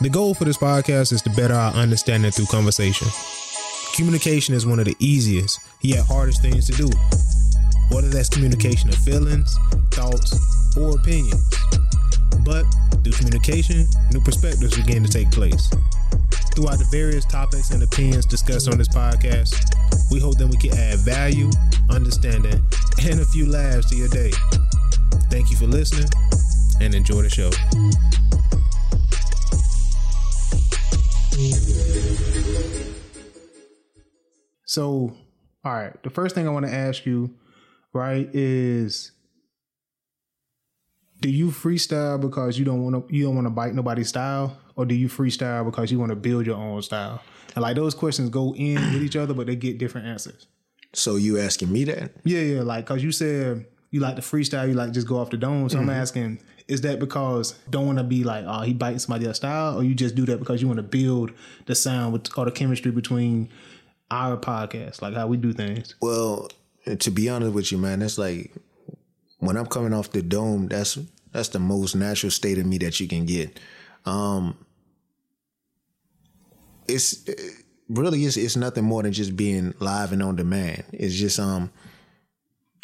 The goal for this podcast is to better our understanding through conversation. Communication is one of the easiest, yet hardest things to do. Whether that's communication of feelings, thoughts, or opinions. But through communication, new perspectives begin to take place. Throughout the various topics and opinions discussed on this podcast, we hope that we can add value, understanding, and a few laughs to your day. Thank you for listening and enjoy the show. So, all right, the first thing I want to ask you, right, is do you freestyle because you don't want to you don't want to bite nobody's style or do you freestyle because you want to build your own style? And like those questions go in with each other but they get different answers. So you asking me that? Yeah, yeah, like cuz you said you like to freestyle, you like just go off the dome. So mm-hmm. I'm asking is that because don't want to be like, oh, he biting somebody else's style, or you just do that because you want to build the sound with, or the chemistry between our podcast, like how we do things? Well, to be honest with you, man, it's like when I'm coming off the dome, that's that's the most natural state of me that you can get. Um, it's really it's, it's nothing more than just being live and on demand. It's just um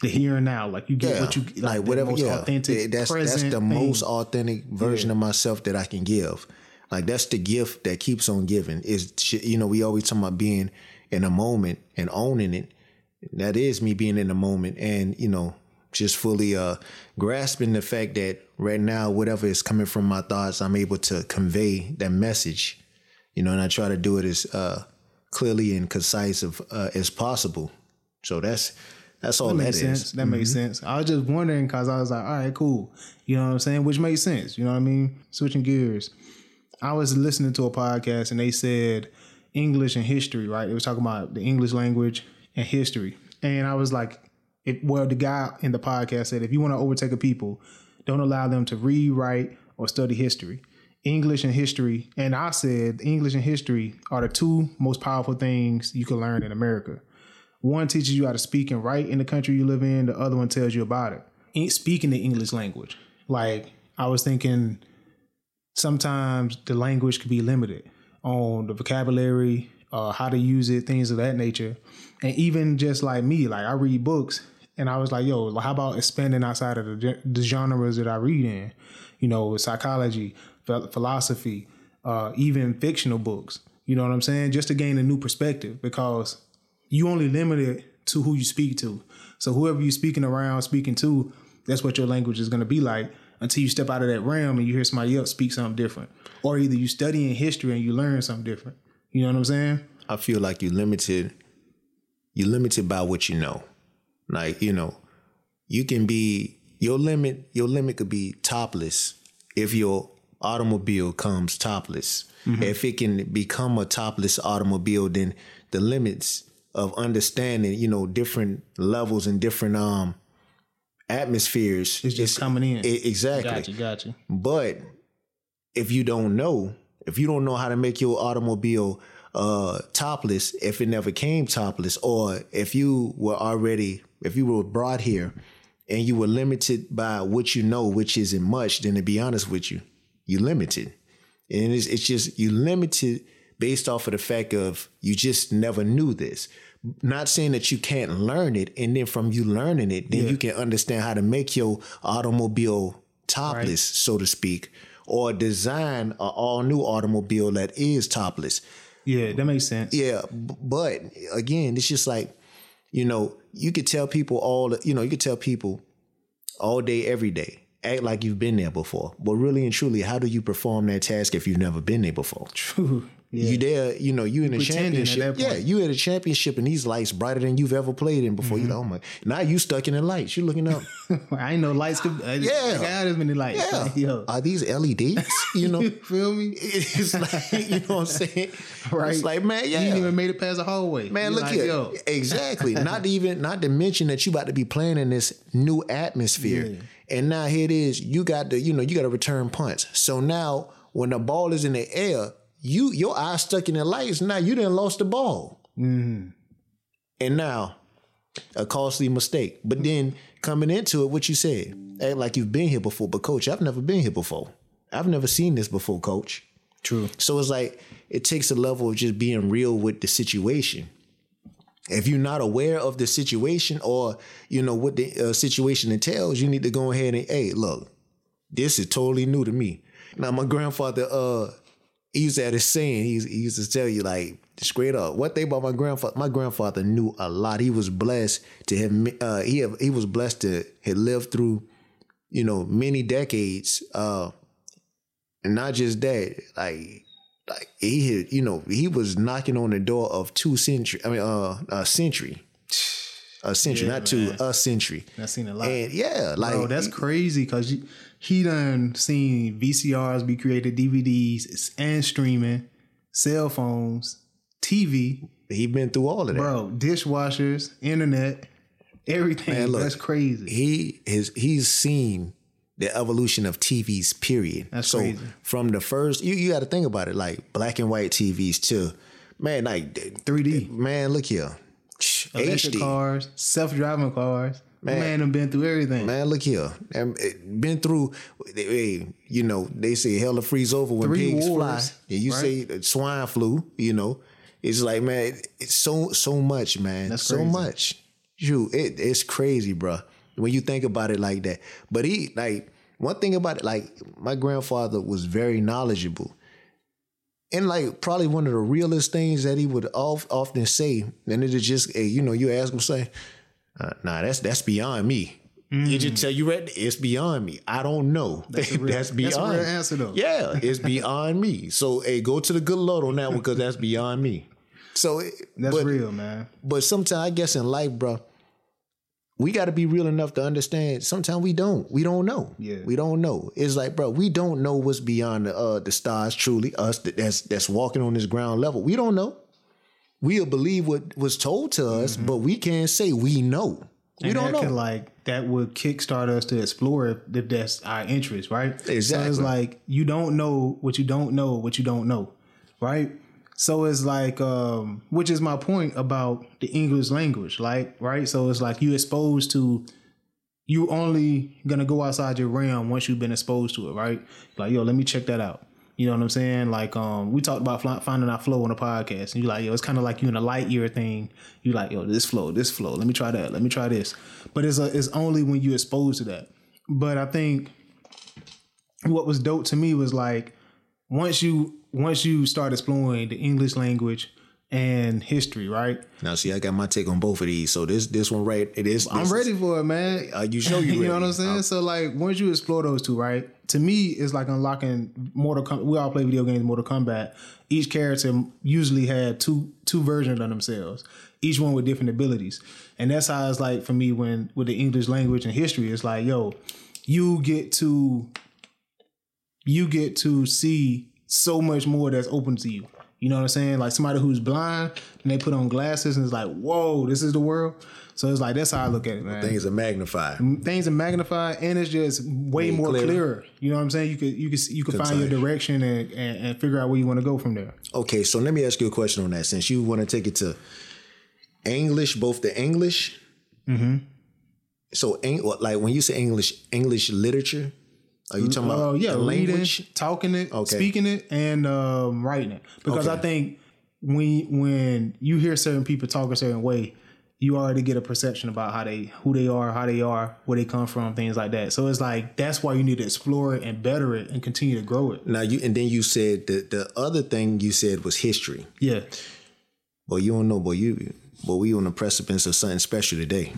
the here and now. Like you get yeah, what you like, like whatever. yeah, authentic. That's that's the thing. most authentic version yeah. of myself that I can give. Like that's the gift that keeps on giving. Is you know we always talk about being in a moment and owning it. That is me being in the moment and you know just fully uh grasping the fact that right now whatever is coming from my thoughts I'm able to convey that message. You know, and I try to do it as uh clearly and concise of, uh, as possible. So that's that's all that is. that, makes that sense. That mm-hmm. makes sense. I was just wondering because I was like, all right, cool. You know what I'm saying? Which makes sense. You know what I mean? Switching gears. I was listening to a podcast and they said English and history, right? It was talking about the English language and history. And I was like, it, well, the guy in the podcast said, if you want to overtake a people, don't allow them to read, write, or study history. English and history, and I said English and history are the two most powerful things you can learn in America. One teaches you how to speak and write in the country you live in. The other one tells you about it. Speaking the English language. Like I was thinking, sometimes the language could be limited on the vocabulary, uh, how to use it, things of that nature. And even just like me, like I read books, and I was like, yo, how about expanding outside of the, the genres that I read in? You know, psychology, philosophy, uh, even fictional books. You know what I'm saying? Just to gain a new perspective because you only limited to who you speak to. So whoever you're speaking around, speaking to, that's what your language is going to be like until you step out of that realm and you hear somebody else speak something different. Or either you study in history and you learn something different. You know what I'm saying? I feel like you're limited. You're limited by what you know. Like you know, you can be your limit. Your limit could be topless if your automobile comes topless. Mm-hmm. If it can become a topless automobile, then the limits of understanding, you know, different levels and different um atmospheres. It's just coming in. It, exactly. Gotcha, gotcha. But if you don't know, if you don't know how to make your automobile uh topless, if it never came topless, or if you were already, if you were brought here and you were limited by what you know, which isn't much, then to be honest with you, you're limited. And it's, it's just you're limited based off of the fact of you just never knew this. Not saying that you can't learn it, and then from you learning it, then yeah. you can understand how to make your automobile topless, right. so to speak, or design an all new automobile that is topless. Yeah, that makes sense. Yeah, but again, it's just like you know, you could tell people all, you know, you could tell people all day, every day, act like you've been there before. But really and truly, how do you perform that task if you've never been there before? True. Yeah. You there, you know, you in a championship. Yeah, you at a championship and these lights brighter than you've ever played in before. Mm-hmm. You know, oh my, now you stuck in the lights. You looking up. I ain't know lights could. I just, yeah, got as many lights. Yeah. Yo. Are these LEDs? You know, feel me? It's like you know what I'm saying. Right. It's like man, yeah. You ain't even made it past the hallway. Man, You're look like, here. Yo. Exactly. not even not to mention that you about to be playing in this new atmosphere, yeah. and now here it is. You got to you know you got to return punch. So now when the ball is in the air you your eyes stuck in the lights. Now you didn't lost the ball. Mm-hmm. And now a costly mistake. But then coming into it, what you said, act like you've been here before. But coach, I've never been here before. I've never seen this before, coach. True. So it's like it takes a level of just being real with the situation. If you're not aware of the situation or you know what the uh, situation entails, you need to go ahead and hey, look, this is totally new to me. Now my grandfather, uh, he used to have this saying. He, used to tell you like straight up what they about my grandfather. My grandfather knew a lot. He was blessed to have. Uh, he have, he was blessed to have lived through, you know, many decades. Uh, and not just that, like like he had, you know, he was knocking on the door of two century. I mean, uh, a century, a century, Yeah, not two, a century. I've seen a lot. And yeah, like Bro, that's crazy because he done seen VCRs be created, DVDs and streaming, cell phones, TV, he been through all of that. bro, dishwashers, internet, everything. Man, look, that's crazy. He is he's seen the evolution of TVs. Period. That's so crazy. from the first, you you got to think about it, like black and white TVs too. Man, like 3D. man, look here, Electric HD. cars, self-driving cars. Man, man done been through everything. Man, look here. Um, it Been through, hey, you know, they say hell to freeze over when Three pigs wars, fly. And you right? say swine flu, you know. It's like, man, it's so so much, man. That's so crazy. much. You, it, it's crazy, bruh, when you think about it like that. But he, like, one thing about it, like, my grandfather was very knowledgeable. And like probably one of the realest things that he would of, often say, and it is just, hey, you know, you ask him, say, uh, nah, that's that's beyond me. You just tell you right, it's beyond me. I don't know. That's, Mm. real- that's a beyond. real answer, though. Yeah, it's beyond me. So hey, go to the good Lord on that one because that's beyond me. So That's but, real, man. But sometimes I guess in life, bro, we got to be real enough to understand. Sometimes we don't. We don't know. Yeah. we don't know. It's like, bro, we don't know what's beyond the uh, the stars. Truly, us that, that's that's walking on this ground level. We don't know. We'll believe what was told to us, but we can't say we know. We and don't know. Could, like that would kickstart us to explore if, if that's our interest, right? So Exactly. it's like you don't know what you don't know what you don't know, right? So it's like, um, which is my point about the English language, like, right? So it's like you exposed to, you only gonna go outside your realm once you've been exposed to it, right? Like, yo, let me check that out. You know what I'm saying? Like, um, we talked about fly, finding our flow on the podcast, and you like, yo, it's kind of like you in a light year thing. You're like, yo, this flow, this flow. Let me try that. Let me try this. But it's a, it's only when you exposed to that. But I think what was dope to me was like once you once you start exploring the English language and history, right? now, see, I got my take on both of these. So this this one, right? It is. I'm this is- ready for it, man. Uh, you show you you know what. I'm saying? so like once you explore those two, right? To me, it's like unlocking Mortal Kombat. We all play video games, Mortal Kombat. Each character usually had two two versions of themselves, each one with different abilities, and that's how it's like for me when with the English language and history. It's like, yo, you get to you get to see so much more that's open to you. You know what I'm saying? Like somebody who's blind and they put on glasses and it's like, whoa, this is the world. So it's like that's how I look at it, man Things are magnified. things are magnified and it's just way Way more clearer. clearer. You know what I'm saying? You could you could you could find your direction and, and, and figure out where you want to go from there. Okay, so let me ask you a question on that. Since you want to take it to English, both the English. Mm-hmm. So, like when you say English, English literature, are you talking about Oh yeah, the reading, language? talking it, Okay. speaking it, and um, writing it. Because I think when when you hear certain people talk a certain way, you already get a perception about how they who they are, how they are, where they come from, things like that. So it's like that's why you need to explore it and better it and continue to grow it. Now you and then you said the the other thing you said was history. Yeah. Boy, you don't know, boy, you but we on the precipice of something special today.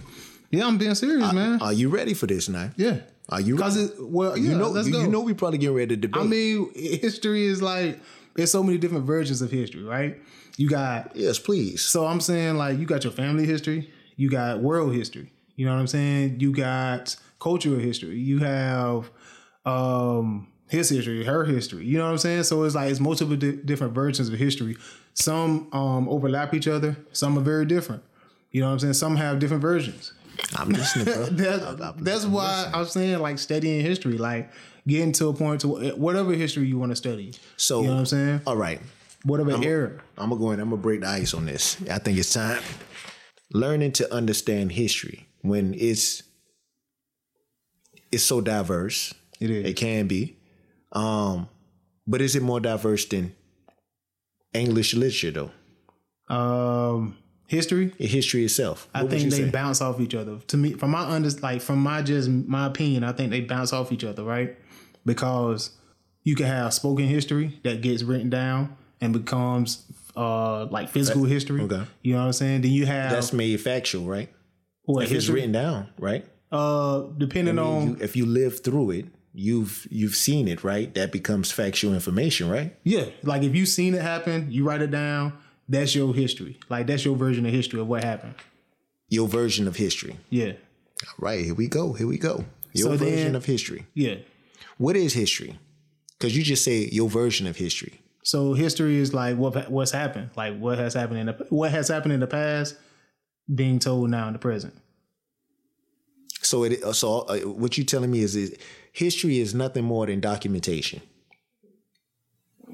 Yeah, I'm being serious, man. Are you ready for this now? yeah. Are you Because well, yeah, you know, you, you know, we probably getting ready to debate. I mean, history is like there's so many different versions of history, right? You got yes, please. so I'm saying like you got your family history, you got world history. You know what I'm saying? You got cultural history. You have um his history, her history. You know what I'm saying? So it's like it's multiple di- different versions of history. Some um overlap each other. Some are very different. You know what I'm saying? Some have different versions. I'm listening, bro. That, that's why I'm saying like studying history, like getting to a point to whatever history you want to study. So, you know what I'm saying? all right. Whatever era. I'm gonna go in. I'm gonna break the ice on this. I think it's time. Learning to understand history when it's it's so diverse. It is. It can be. Um, But is it more diverse than English literature though? Um, history. History itself. I think they say? bounce off each other. To me, from my under, like from my just my opinion, I think they bounce off each other, right? Because you can have spoken history that gets written down and becomes uh like physical history. okay. You know what I'm saying? Then you have That's made factual, right? what, If it's written down, right? Uh, depending on You, if you live through it, you've you've seen it, right? That becomes factual information, right? yeah, like if you've seen it happen, you write it down. That's your history. Like that's your version of history of what happened. Your version of history. Yeah, Right, here we go. Here we go. Your So version then- of history. yeah. What is history? Because you just say your version of history. So history is like what what's happened, like what has happened in the what has happened in the past, being told now in the present. So it so uh, what you telling me is, is history is nothing more than documentation.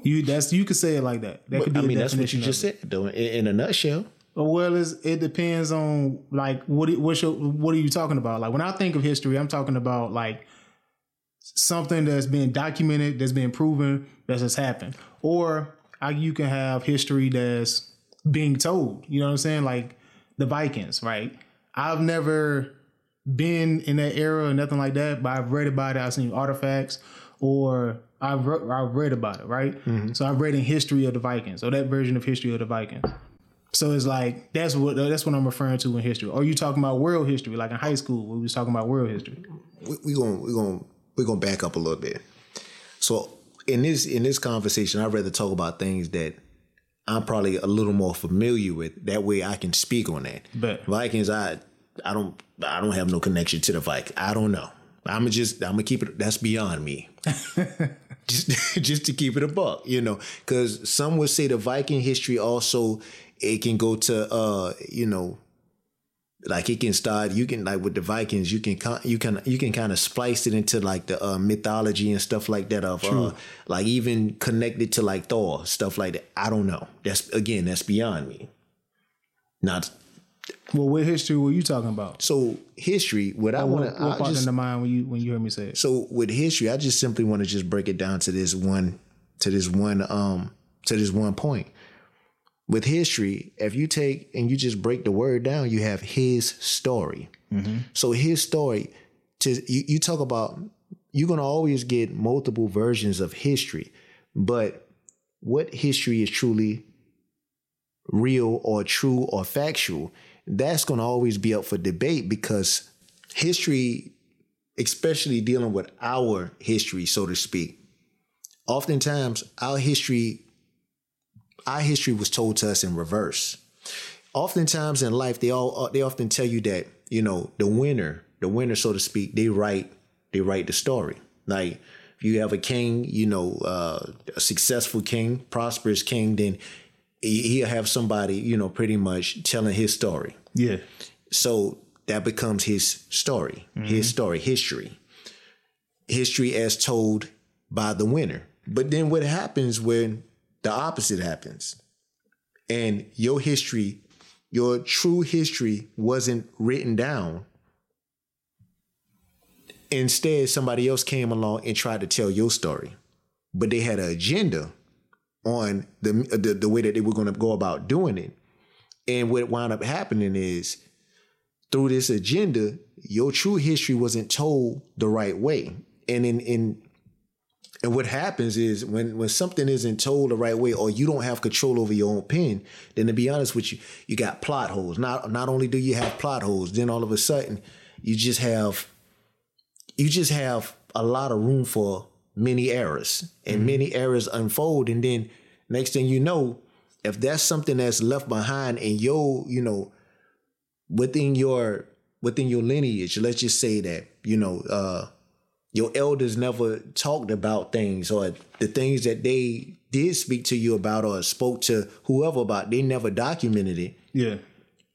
You that's you could say it like that. That could be I mean, that's what you just it. said, though. In, in a nutshell, Well, it's, it depends on like what it- what's your, what are you talking about? Like when I think of history, I'm talking about like something that's been documented, that's been proven, that has happened, or I, you can have history that's being told. You know what I'm saying? Like the Vikings, right? I've never been in that era or nothing like that, but I've read about it. I've seen artifacts or I've, re- I've read about it, right? Mm-hmm. So I've read in history of the Vikings or that version of history of the Vikings. So it's like that's what that's what I'm referring to in history. Or you talking about world history, like in high school, we was talking about world history. we, we gonna we gonna we're gonna back up a little bit. So in this in this conversation, I'd rather talk about things that I'm probably a little more familiar with. That way, I can speak on that. Bet. Vikings, I I don't I don't have no connection to the Vikings. I don't know. I'm just I'm gonna keep it. That's beyond me. just just to keep it a buck, you know, because some would say the Viking history also it can go to uh you know like it can start you can like with the vikings you can you can you can kind of splice it into like the uh, mythology and stuff like that of uh, like even connected to like thor stuff like that. I don't know. That's again that's beyond me. Not Well, what history were you talking about? so history what i What, want what to popped just in the mind when you when you heard me say it? so with history i just simply want to just break it down to this one to this one um to this one point with history if you take and you just break the word down you have his story so his story to you, you talk about you're going to always get multiple versions of history but what history is truly real or true or factual that's going to always be up for debate because history especially dealing with our history so to speak oftentimes our history our history was told to us in reverse. Oftentimes in life they all they often tell you that you know the winner the winner so to speak they write they write the story. Like if you have a king you know uh, a successful king prosperous king then he- he'll have somebody you know pretty much telling his story Yeah, so that becomes his story, mm-hmm. his story, history. History as told by the winner. But then what happens when the opposite happens? And your history, your true history wasn't written down. Instead, somebody else came along and tried to tell your story. But they had an agenda on the, the, the way that they were going to go about doing it. And what wound up happening is through this agenda, your true history wasn't told the right way. And in in and what happens is when when something isn't told the right way or you don't have control over your own pen, then to be honest with you, you got plot holes. Not not only do you have plot holes, then all of a sudden you just have you just have a lot of room for many errors and many errors unfold and then next thing you know if that's something that's left behind in your you know within your within your lineage let's just say that you know uh your elders never talked about things or the things that they did speak to you about or spoke to whoever about they never documented it yeah.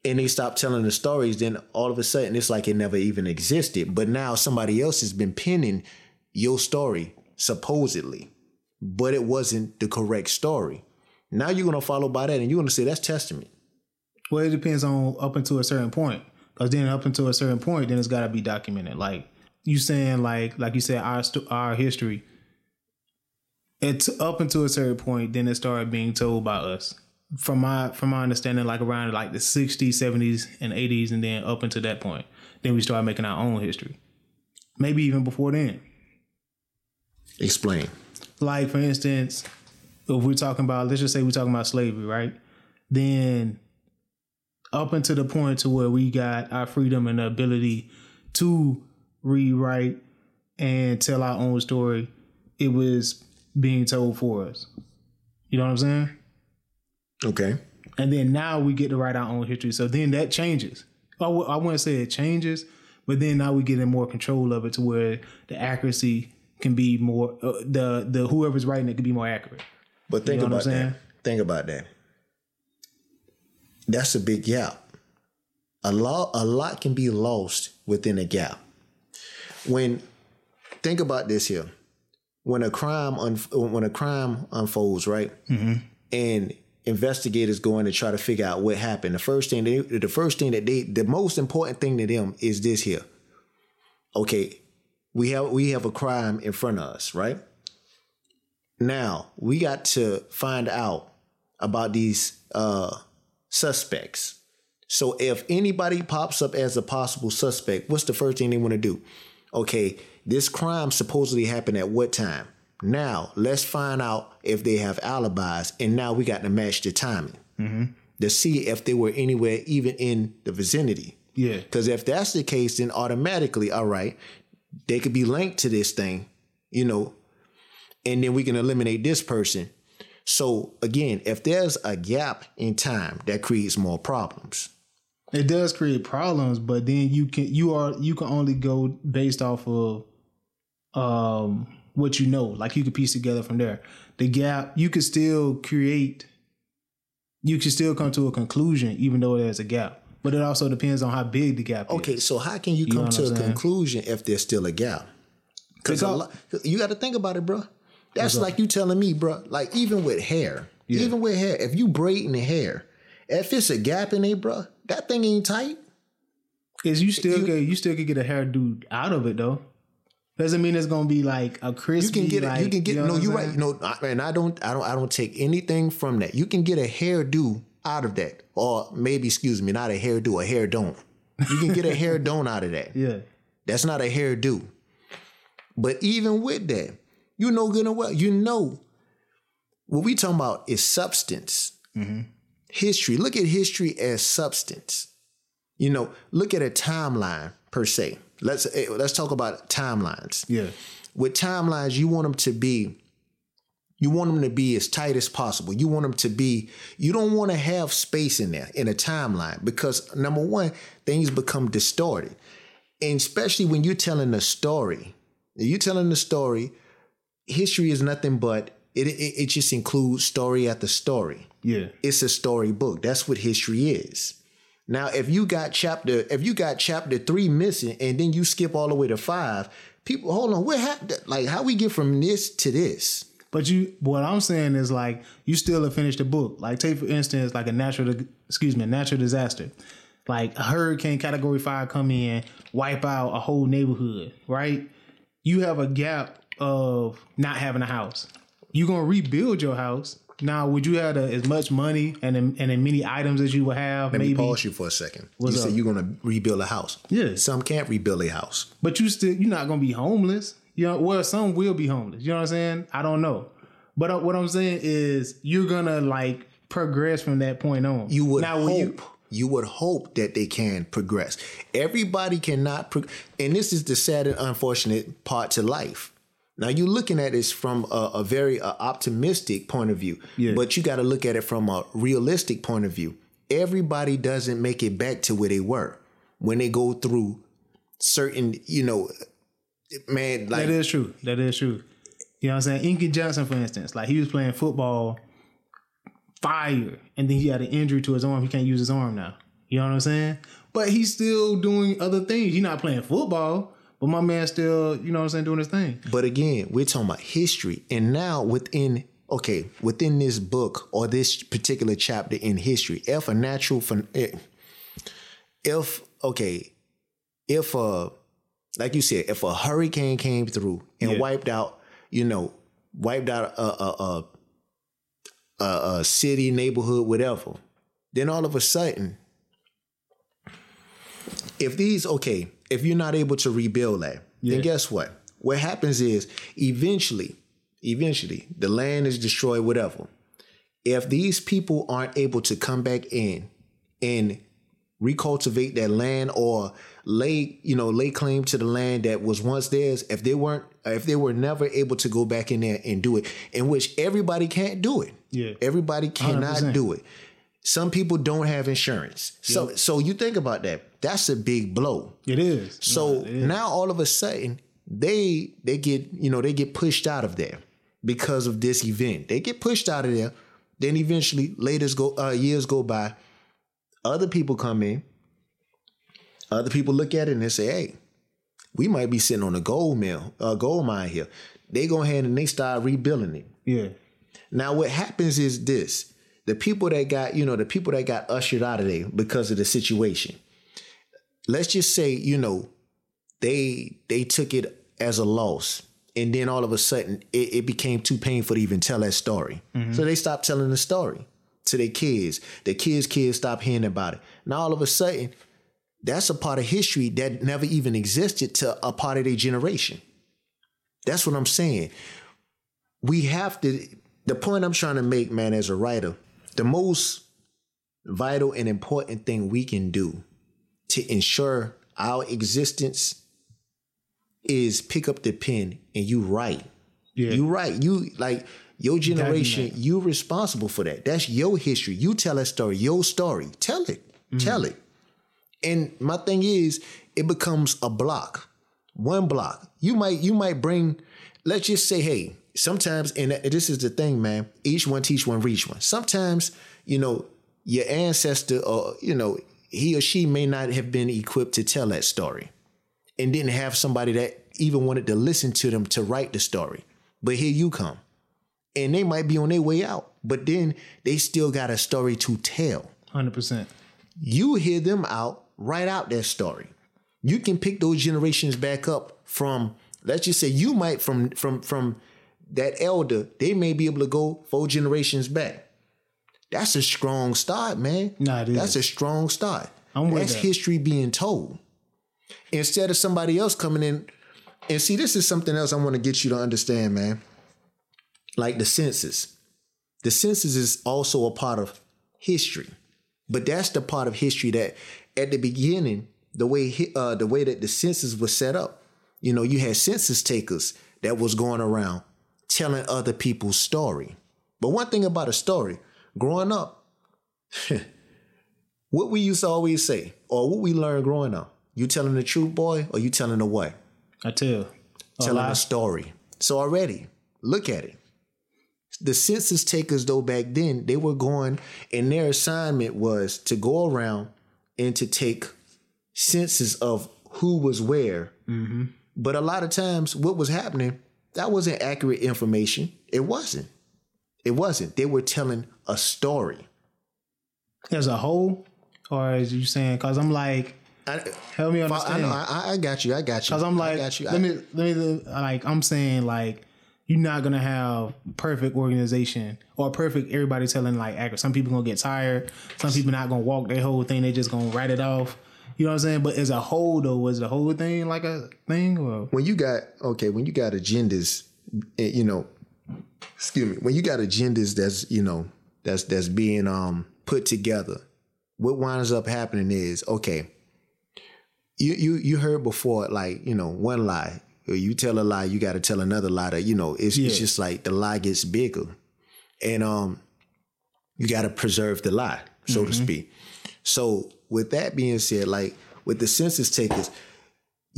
and they stop telling the stories, then all of a sudden it's like it never even existed. But now somebody else has been penning your story, supposedly, but it wasn't the correct story. Now you're gonna follow by that and you're gonna say that's testament. Well, it depends on up until a certain point. Because then up until a certain point, then it's got to be documented. Like you saying, like like you said, our our history. it's up until a certain point, then it started being told by us. From my from my understanding, like around like the sixties, seventies, and eighties, and then up until that point, then we started making our own history. Maybe even before then. Explain. Like for instance, if we're talking about let's just say we're talking about slavery, right? Then up until the point to where we got our freedom and the ability to rewrite and tell our own story, it was being told for us. You know what I'm saying? Okay. And then now we get to write our own history. So then that changes. I w- I wouldn't say it changes, but then now we get in more control of it to where the accuracy can be more uh, the the whoever's writing it can be more accurate. But think know what about that. Think about that. That's a big gap. A lot, a lot can be lost within a gap. When think about this here, when a crime unf- when a crime unfolds, right, and investigators going to try to figure out what happened. The first thing they, the first thing that they, the most important thing to them is this here. Okay, we have we have a crime in front of us, right? Now we got to find out about these uh, suspects. So if anybody pops up as a possible suspect, what's the first thing they want to do? Okay, this crime supposedly happened at what time? Now let's find out if they have alibis, and now we got to match the timing to see if they were anywhere even in the vicinity. Yeah. Because if that's the case, then automatically, all right, they could be linked to this thing, you know, and then we can eliminate this person. So again, if there's a gap in time, that creates more problems. It does create problems, but then you can you are you can only go based off of um what you know. Like you could piece together from there. The gap you could still create you can still come to a conclusion even though there's a gap. But it also depends on how big the gap Okay, is. so how can you know come to a saying? conclusion if there's still a gap? Because you got to think about it, bro. That's like you telling me, bro. Like even with hair, even with hair, if you braiding the hair, if it's a gap in it, bro, that thing ain't tight. Is you still get you still could get a hairdo out of it though. Doesn't mean it's gonna be like a crispy. You can get it. like, You can get. know no, you're right. No, I, and I don't. I don't. I don't take anything from that. You can get a hairdo out of that, or maybe, excuse me, not a hairdo, a hair don't. You can get a hair don't out of that. Yeah. That's not a hairdo. But even with that, you know good and well, you know what we talking about is substance. History. Look at history as substance. You know, look at a timeline per se. Let's eh, let's talk about timelines. Yeah. With timelines, you want them to be you want them to be as tight as possible. You want them to be, you don't want to have space in there in a timeline because number one, things become distorted. And especially when you're telling a story, you're telling the story, history is nothing but it, it, it just includes story after story. Yeah. It's a story book. That's what history is. Now, if you got chapter, if you got chapter three missing and then you skip all the way to five, people, hold on, what happened? Like, how we get from this to this? But you, what I'm saying is like you still have finished the book. Like take for instance, like a natural, excuse me, a natural disaster, like a hurricane category five come in, wipe out a whole neighborhood, right? You have a gap of not having a house. You're gonna rebuild your house. Now, would you have the, as much money and and as many items as you would have? Let maybe, me pause you for a second. What's you up? said you're gonna rebuild a house. Yeah. Some can't rebuild a house. but you still you're not gonna be homeless. You know, well, some will be homeless. You know what I'm saying? I don't know, but uh, what I'm saying is you're gonna like progress from that point on. You would now, hope. You, you would hope that they can progress. Everybody cannot, pro- and this is the sad and unfortunate part to life. Now you're looking at this from a, a very uh, optimistic point of view, Yeah. but you got to look at it from a realistic point of view. Everybody doesn't make it back to where they were when they go through certain, you know, man, like that is true. That is true. You know what I'm saying? Inky Johnson, for instance, like he was playing football, fire, and then he had an injury to his arm. He can't use his arm now. You know what I'm saying? But he's still doing other things. He's not playing football, but my man still, you know what I'm saying, doing his thing. But again, we're talking about history. And now within okay, within this book or this particular chapter in history, if a natural eh, if okay, if uh like you said, if a hurricane came through and Yeah. wiped out, you know, wiped out a a, a, a, a city, neighborhood, whatever. Then all of a sudden, if these okay, if you're not able to rebuild that, Yeah. then guess what? What happens is eventually, eventually, the land is destroyed, whatever. If these people aren't able to come back in and recultivate that land or lay, you know, lay claim to the land that was once theirs, if they weren't, if they were never able to go back in there and do it, in which everybody can't do it. Yeah. Everybody cannot 100%. do it. Some people don't have insurance. So so you think about that. That's a big blow. It is. So it is. now all of a sudden they they get you know they get pushed out of there because of this event. They get pushed out of there. Then eventually, latest go uh, years go by. Other people come in. Other people look at it and they say, "Hey, we might be sitting on a gold mill, a gold mine here." They go ahead and they start rebuilding it. yeah. Now, what happens is this: the people that got, you know, the people that got ushered out of there because of the situation. Let's just say, you know, they they took it as a loss, and then all of a sudden, it, it became too painful to even tell that story. Mm-hmm. So they stopped telling the story to their kids. Their kids' kids stopped hearing about it. Now all of a sudden, that's a part of history that never even existed to a part of their generation. That's what I'm saying. We have to the point i'm trying to make man as a writer the most vital and important thing we can do to ensure our existence is pick up the pen and you write. Yeah. you write. You like your generation you responsible for that. That's your history. You tell that story your story. Tell it. Mm. Tell it and my thing is it becomes a block one block. You might you might bring let's just say hey sometimes and this is the thing man each one teach one reach one. Sometimes you know your ancestor or you know he or she may not have been equipped to tell that story and didn't have somebody that even wanted to listen to them to write the story. But here you come. And they might be on their way out but then they still got a story to tell. Hundred percent. you hear them out, write out that story. You can pick those generations back up from, let's just say you might from from from that elder, they may be able to go four generations back. That's a strong start, man. Nah, it is. That's a strong start. I'm with That's that. history being told. Instead of somebody else coming in, and see, this is something else I want to get you to understand, man. Like the census. The census is also a part of history. But that's the part of history that at the beginning, the way hi- uh, the way that the census was set up, you know, you had census takers that was going around telling other people's story. But one thing about a story, growing up, what we used to always say, or what we learned growing up, you telling the truth, boy, or you telling the what? I tell. A telling lie. a story. So already, look at it. The census takers, though, back then, they were going, and their assignment was to go around and to take senses of who was where. Mm-hmm. But a lot of times, what was happening, that wasn't accurate information. It wasn't. It wasn't. They were telling a story. As a whole, or as you saying? Because I'm like, I, help me I, understand. know, I, I got you. I got you. Because I'm I like, got you. let I- me, let me, like, I'm saying, like, you're not gonna have perfect organization or perfect everybody telling like accurate. Some people gonna get tired. Some people not gonna walk their whole thing. They just gonna write it off. You know what I'm saying? But as a whole, though, was the whole thing like a thing? Or when you got okay when you got agendas eh, you know excuse me when you got agendas that's you know that's that's being um put together what winds up happening is okay you you you heard before like you know one lie you tell a lie you got to tell another lie that you know it's, it's just like the lie gets bigger and um you got to preserve the lie so to speak so with that being said like with the census takers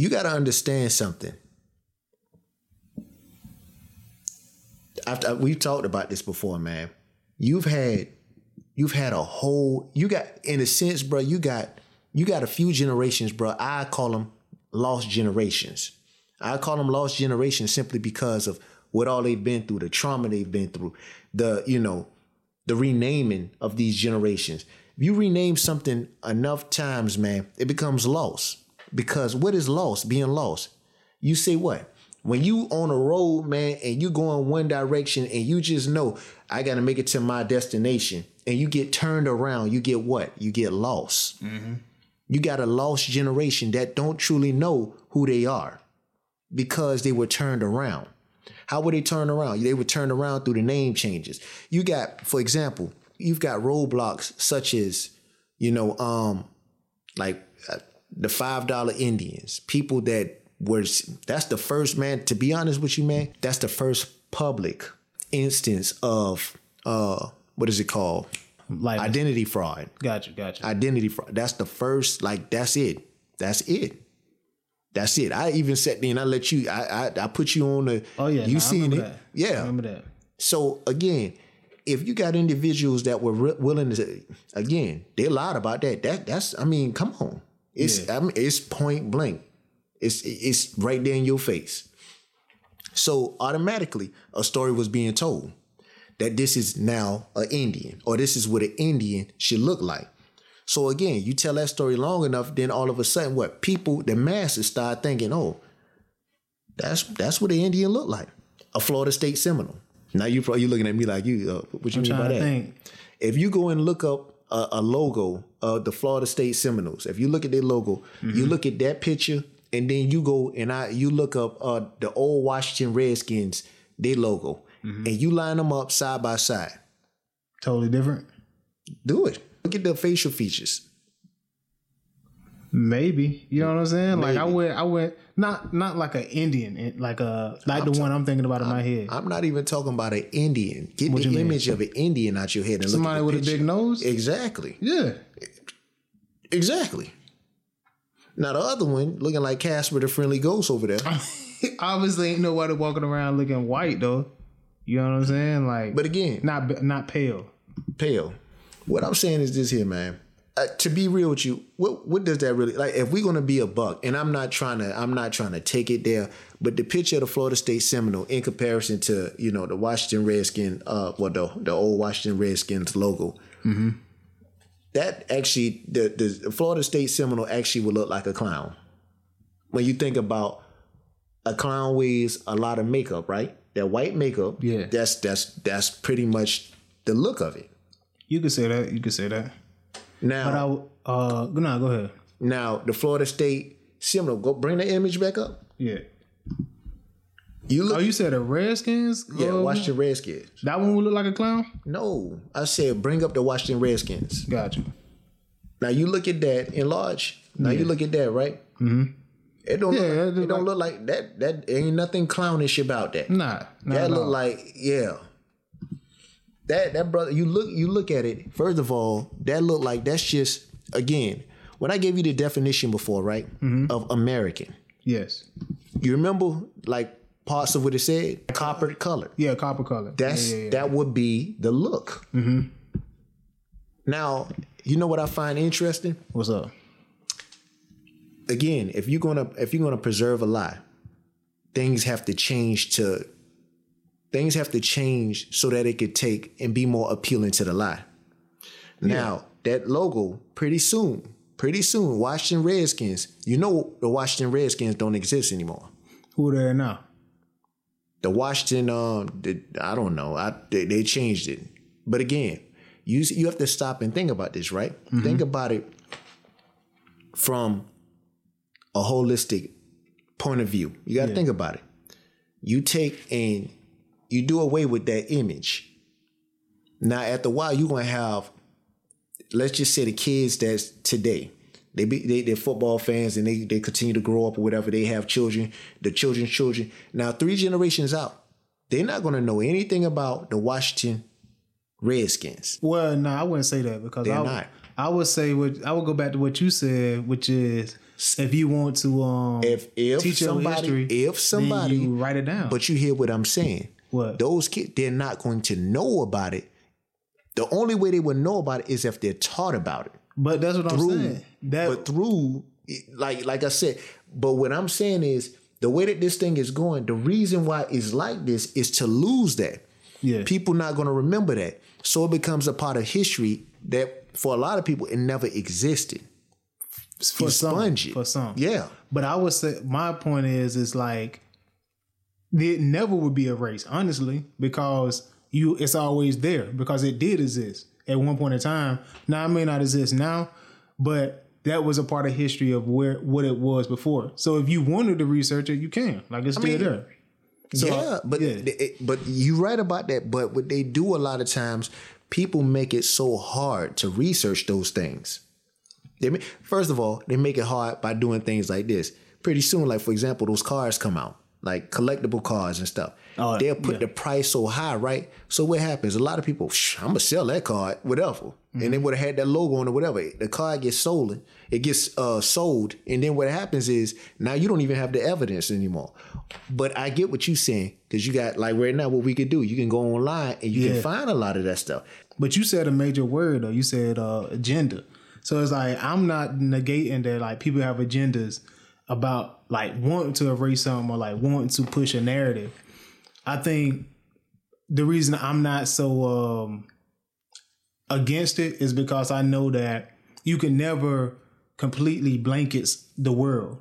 you got to understand something. After we've talked about this before, man. You've had you've had a whole you got in a sense, bro. You got you got a few generations, bro. I call them lost generations. I call them lost generation simply because of what all they've been through, the trauma they've been through, the you know, the renaming of these generations. If you rename something enough times, man, it becomes lost. Because what is lost? Being lost. You say what? when you on a road, man, and you go in one direction and you just know I got to make it to my destination, and you get turned around, you get what? You get lost. Mm-hmm. You got a lost generation that don't truly know who they are because they were turned around. How were they turned around? They were turned around through the name changes. You got, for example, you've got roadblocks such as, you know, um, like uh, the five dollar Indians, people that were. That's the first man. To be honest with you, man, that's the first public instance of uh, what is it called? Like Identity fraud. gotcha, gotcha. Identity fraud. That's the first. Like that's it. That's it. That's it. I even sat there and I let you. I I, I put you on the. oh yeah, you I seen it? that. I Yeah. remember that. So again, if you got individuals that were re- willing to, again, they lied about that. That that's. I mean, come on. It's I mean, it's point blank. It's it's right there in your face. So automatically, a story was being told that this is now an Indian, or this is what an Indian should look like. So again, you tell that story long enough, then all of a sudden, what people, the masses, start thinking, oh, that's that's what an Indian looked like, a Florida State Seminole. Now you probably you looking at me like you, uh, what you mean by that? think. If you go and look up a, a logo of the Florida State Seminoles, if you look at their logo, you look at that picture, and then you go and I you look up uh, the old Washington Redskins, their logo, and you line them up side by side. Totally different. Do it. Look at the facial features. Maybe you know what I'm saying. Like I Maybe. went, I went not not like an Indian, eh, like a like the one I'm thinking about in my head. I'm not even talking about an Indian. Get What the you mean? image of an Indian out your head and Somebody with at a big nose. Exactly. Yeah, Exactly. Now the other one looking like Casper the Friendly Ghost over there. obviously ain't nobody walking around looking white though. You know what I'm saying? Like, But again, not not pale. pale. What I'm saying is this here, man. Uh, to be real with you, what what does that really like? If we're gonna be a buck, and I'm not trying to, I'm not trying to take it there, but the picture of the Florida State Seminole in comparison to you know the Washington Redskin, uh, well the the old Washington Redskins logo, that actually the the Florida State Seminole actually would look like a clown. When you think about a clown wears a lot of makeup, right? That white makeup, Yeah. that's that's that's pretty much the look of it. You could say that. You could say that. Now, But I uh no, go ahead. now the Florida State Seminole, go bring the image back up. Yeah. You look, Oh, you said the Redskins? yeah, Uh, Washington Redskins. That one would look like a clown. No, I said bring up the Washington Redskins. Gotcha. Now you look at that enlarge. Now you look at that, right? Mm-hmm. It don't Yeah, look, it it look don't look like that. That ain't nothing clownish about that. Nah, not that at look like yeah. That that brother, you look you look at it. First of all, that look like that's just again when I gave you the definition before, right, Mm-hmm. of American. yes. You remember like parts of what it said, copper color. Yeah, copper color. That's yeah, yeah, yeah. that would be the look. Mm-hmm. Now, you know what I find interesting? What's up? Again, if you're gonna if you're gonna preserve a lie, things have to change to things have to change so that it could take and be more appealing to the lie. Now, that logo, pretty soon, pretty soon, Washington Redskins, you know the Washington Redskins don't exist anymore. Who they now? the Washington, um, the, I don't know, I they, they changed it. But again, you you have to stop and think about this, right? Think about it from a holistic point of view. You got to think about it. You take and you do away with that image. Now, after a while, you're gonna have, let's just say, the kids that's today. They be they, they're football fans and they, they continue to grow up or whatever. They have children, the children's children. Now, three generations out, they're not gonna know anything about the Washington Redskins. Well, no, I wouldn't say that because They're I, not. I would say what I would go back to what you said, which is if you want to um If if teach somebody, history, if somebody, write it down. but you hear what I'm saying. What? Those kids, they're not going to know about it. The only way they would know about it is if they're taught about it. but that's what I'm saying. That but through like like I said, but what I'm saying is the way that this thing is going, the reason why it's like this is to lose that. yeah, People not going to remember that. So it becomes a part of history that for a lot of people it never existed. for some, for some, Yeah. But I would say my point is is like it never would be erased, honestly, because you it's always there because it did exist at one point in time. Now it may not exist now, but that was a part of history of where what it was before. So if you wanted to research it, you can. Like it's still mean, there. So, yeah, but yeah. it- but you right about that. But what they do a lot of times, people make it so hard to research those things. They ma- first of all, they make it hard by doing things like this. Pretty soon, like for example, those cars come out, like collectible cars and stuff. Oh, They'll put yeah. the price so high, right? So what happens? A lot of people, "Shh, I'm gonna sell that card, whatever, and they would have had that logo on it, whatever. The card gets sold, it gets uh, sold, and then what happens is now you don't even have the evidence anymore. But I get what you're saying because you got like right now, what we could do, you can go online and you Yeah. can find a lot of that stuff. But you said a major word though. You said uh, agenda. So it's like I'm not negating that like people have agendas about like wanting to erase something or like wanting to push a narrative. I think the reason I'm not so um against it is because I know that you can never completely blankets the world.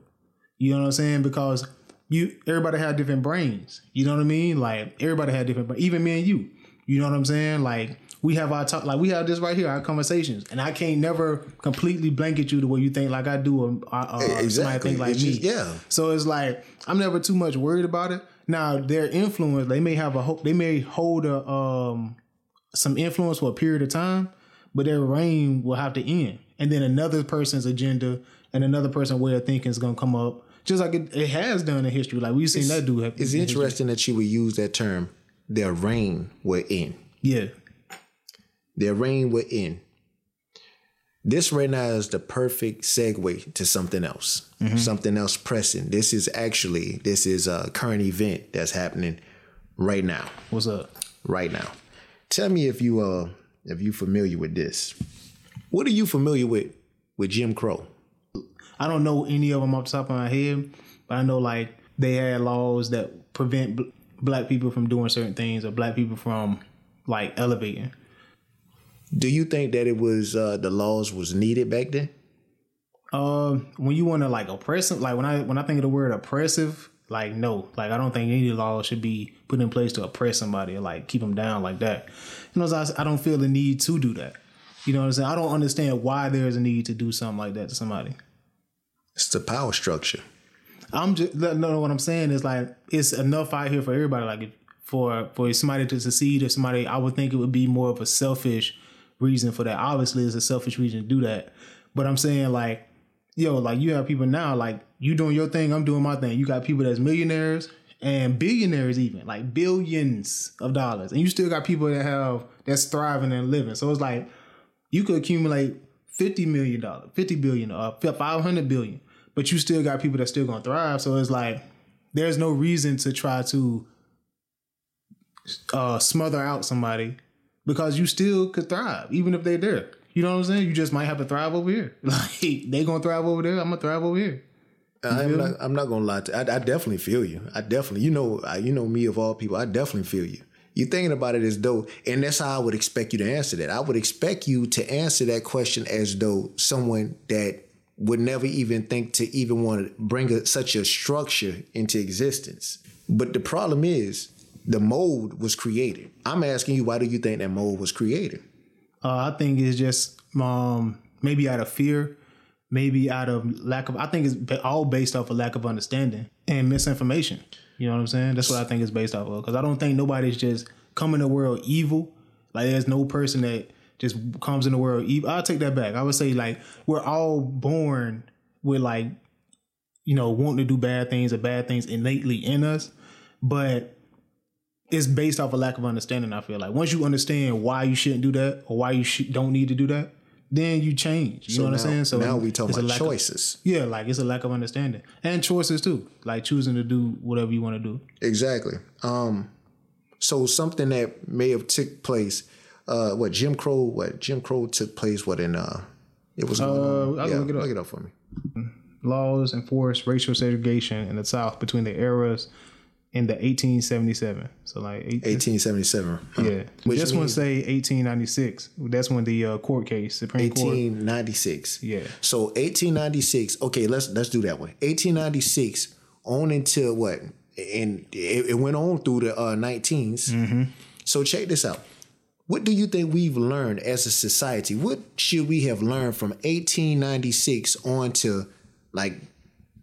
You know what I'm saying? Because you everybody had different brains. You know what I mean? Like everybody had different. Even me and you. You know what I'm saying? Like we have our talk like we have this right here, our conversations. And I can't never completely blanket you the way you think like I do or uh, uh, somebody think like It's me. just- yeah. So it's like I'm never too much worried about it. Now their influence, they may have a hope they may hold a um some influence for a period of time, but their reign will have to end. And then another person's agenda and another person's way of thinking is gonna come up. Just like it, it has done in history. Like we've seen that do. It's in history. interesting that you would use that term. Their reign will end. Yeah. Their reign will end. This right now is the perfect segue to something else, something else pressing. This is actually this is a current event that's happening right now, What's up? right now. Tell me if you uh if you familiar with this. What are you familiar with with Jim Crow? I don't know any of them off the top of my head, but I know like they had laws that prevent bl- black people from doing certain things or black people from like elevating. Do you think that it was uh the laws was needed back then? Um, when you want to like oppressive, like when I when I think of the word oppressive, like no, like I don't think any law should be put in place to oppress somebody or like keep them down like that. You know, so I, I don't feel the need to do that. You know what I'm saying? I don't understand why there's a need to do something like that to somebody. It's the power structure. I'm just no, no. What I'm saying is like it's enough out here for everybody. Like for for somebody to succeed, if somebody, I would think it would be more of a selfish reason for that. Obviously, it's a selfish reason to do that. But I'm saying like, yo, like you have people now, like you doing your thing, I'm doing my thing. You got people that's millionaires and billionaires, even like billions of dollars, and you still got people that have that's thriving and living. So it's like you could accumulate fifty million dollars, fifty billion, or five hundred billion, but you still got people that still gonna thrive. So it's like there's no reason to try to uh, smother out somebody because you still could thrive even if they're there. You know what I'm saying? You just might have to thrive over here. Like they gonna thrive over there. I'm gonna thrive over here. Uh, I'm not. I'm not gonna lie to. I, I definitely feel you. I definitely. You know. I, you know me of all people. I definitely feel you. You're thinking about it as though, and that's how I would expect you to answer that. I would expect you to answer that question as though someone that would never even think to even want to bring a, such a structure into existence. But the problem is, the mold was created. I'm asking you, why do you think that mold was created? Uh, I think it's just um, maybe out of fear, maybe out of lack of. I think it's all based off of lack of understanding and misinformation. You know what I'm saying? That's what I think it's based off of. Because I don't think nobody's just coming in the world evil. Like there's no person that just comes in the world evil. I'll take that back. I would say like we're all born with like you know wanting to do bad things or bad things innately in us, but it's based off a lack of understanding. I feel like once you understand why you shouldn't do that or why you sh- don't need to do that, then you change. You know what now, I'm saying? So now we talking a about lack of- choices. yeah, like it's a lack of understanding and choices too, like choosing to do whatever you want to do. Exactly. Um, so something that may have took place, uh, what Jim Crow, what Jim Crow took place, what in uh, it was. Uh, yeah, look it up. look it up for me. Laws enforced racial segregation in the South between the eras in the 1877. So like, eight, 1877. huh? yeah, Which this one means say 1896. That's when the uh, court case, Supreme Court. 1896. Yeah. So 1896. Okay, let's let's do that one. 1896 on until what? and it, it went on through the uh, 19s. So check this out. What do you think we've learned as a society? What should we have learned from 1896 on to like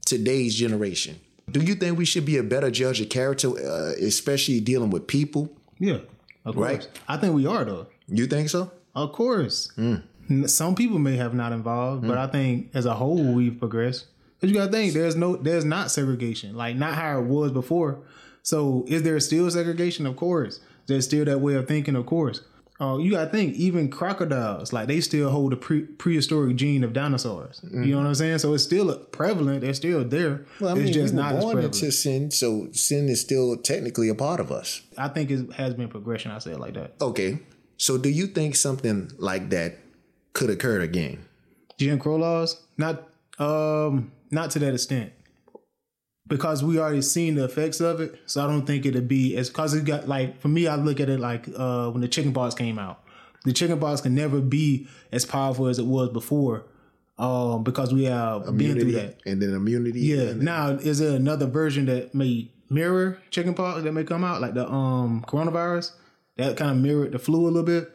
today's generation? Do you think we should be a better judge of character, uh, especially dealing with people? Yeah, of course. Right. I think we are though. You think so? Of course. N- Some people may have not involved, but I think as a whole we've progressed. But you gotta think there's no there's not segregation. Like not how it was before. So is there still segregation? Of course. There's still that way of thinking, of course. Uh, you gotta think, even crocodiles, like they still hold the pre- prehistoric gene of dinosaurs. You know what I'm saying? So it's still prevalent. They're still there. Well, I mean, it's just we were not born into sin, so sin is still technically a part of us. I think it has been progression. I say it like that. Okay, so do you think something like that could occur again? Jim Crow laws, not um, not to that extent, because we already seen the effects of it. So I don't think it'd be as because it got like for me, I look at it like uh, when the chicken pox came out. The chicken pox can never be as powerful as it was before, um, because we have been through that. and then immunity. Yeah. and- Now, is there another version that may mirror chickenpox that may come out, like the um coronavirus that kind of mirrored the flu a little bit?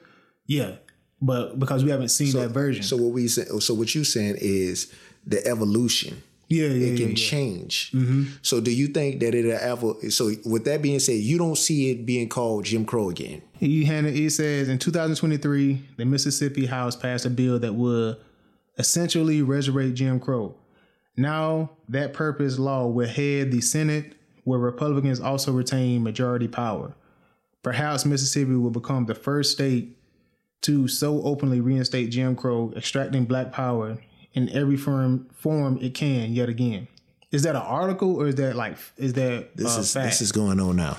Yeah, but because we haven't seen that version. So what we say, so what you saying is the evolution. Yeah, yeah, It can yeah. change. Mm-hmm. So do you think that it'll ever? So with that being said, you don't see it being called Jim Crow again. He handed, he says in 2023, the Mississippi House passed a bill that would essentially resurrect Jim Crow. Now that purpose law will head the Senate, where Republicans also retain majority power. Perhaps Mississippi will become the first state to so openly reinstate Jim Crow, extracting black power in every form form it can yet again. Is that an article or is that like is that This uh, is fact? this is going on now.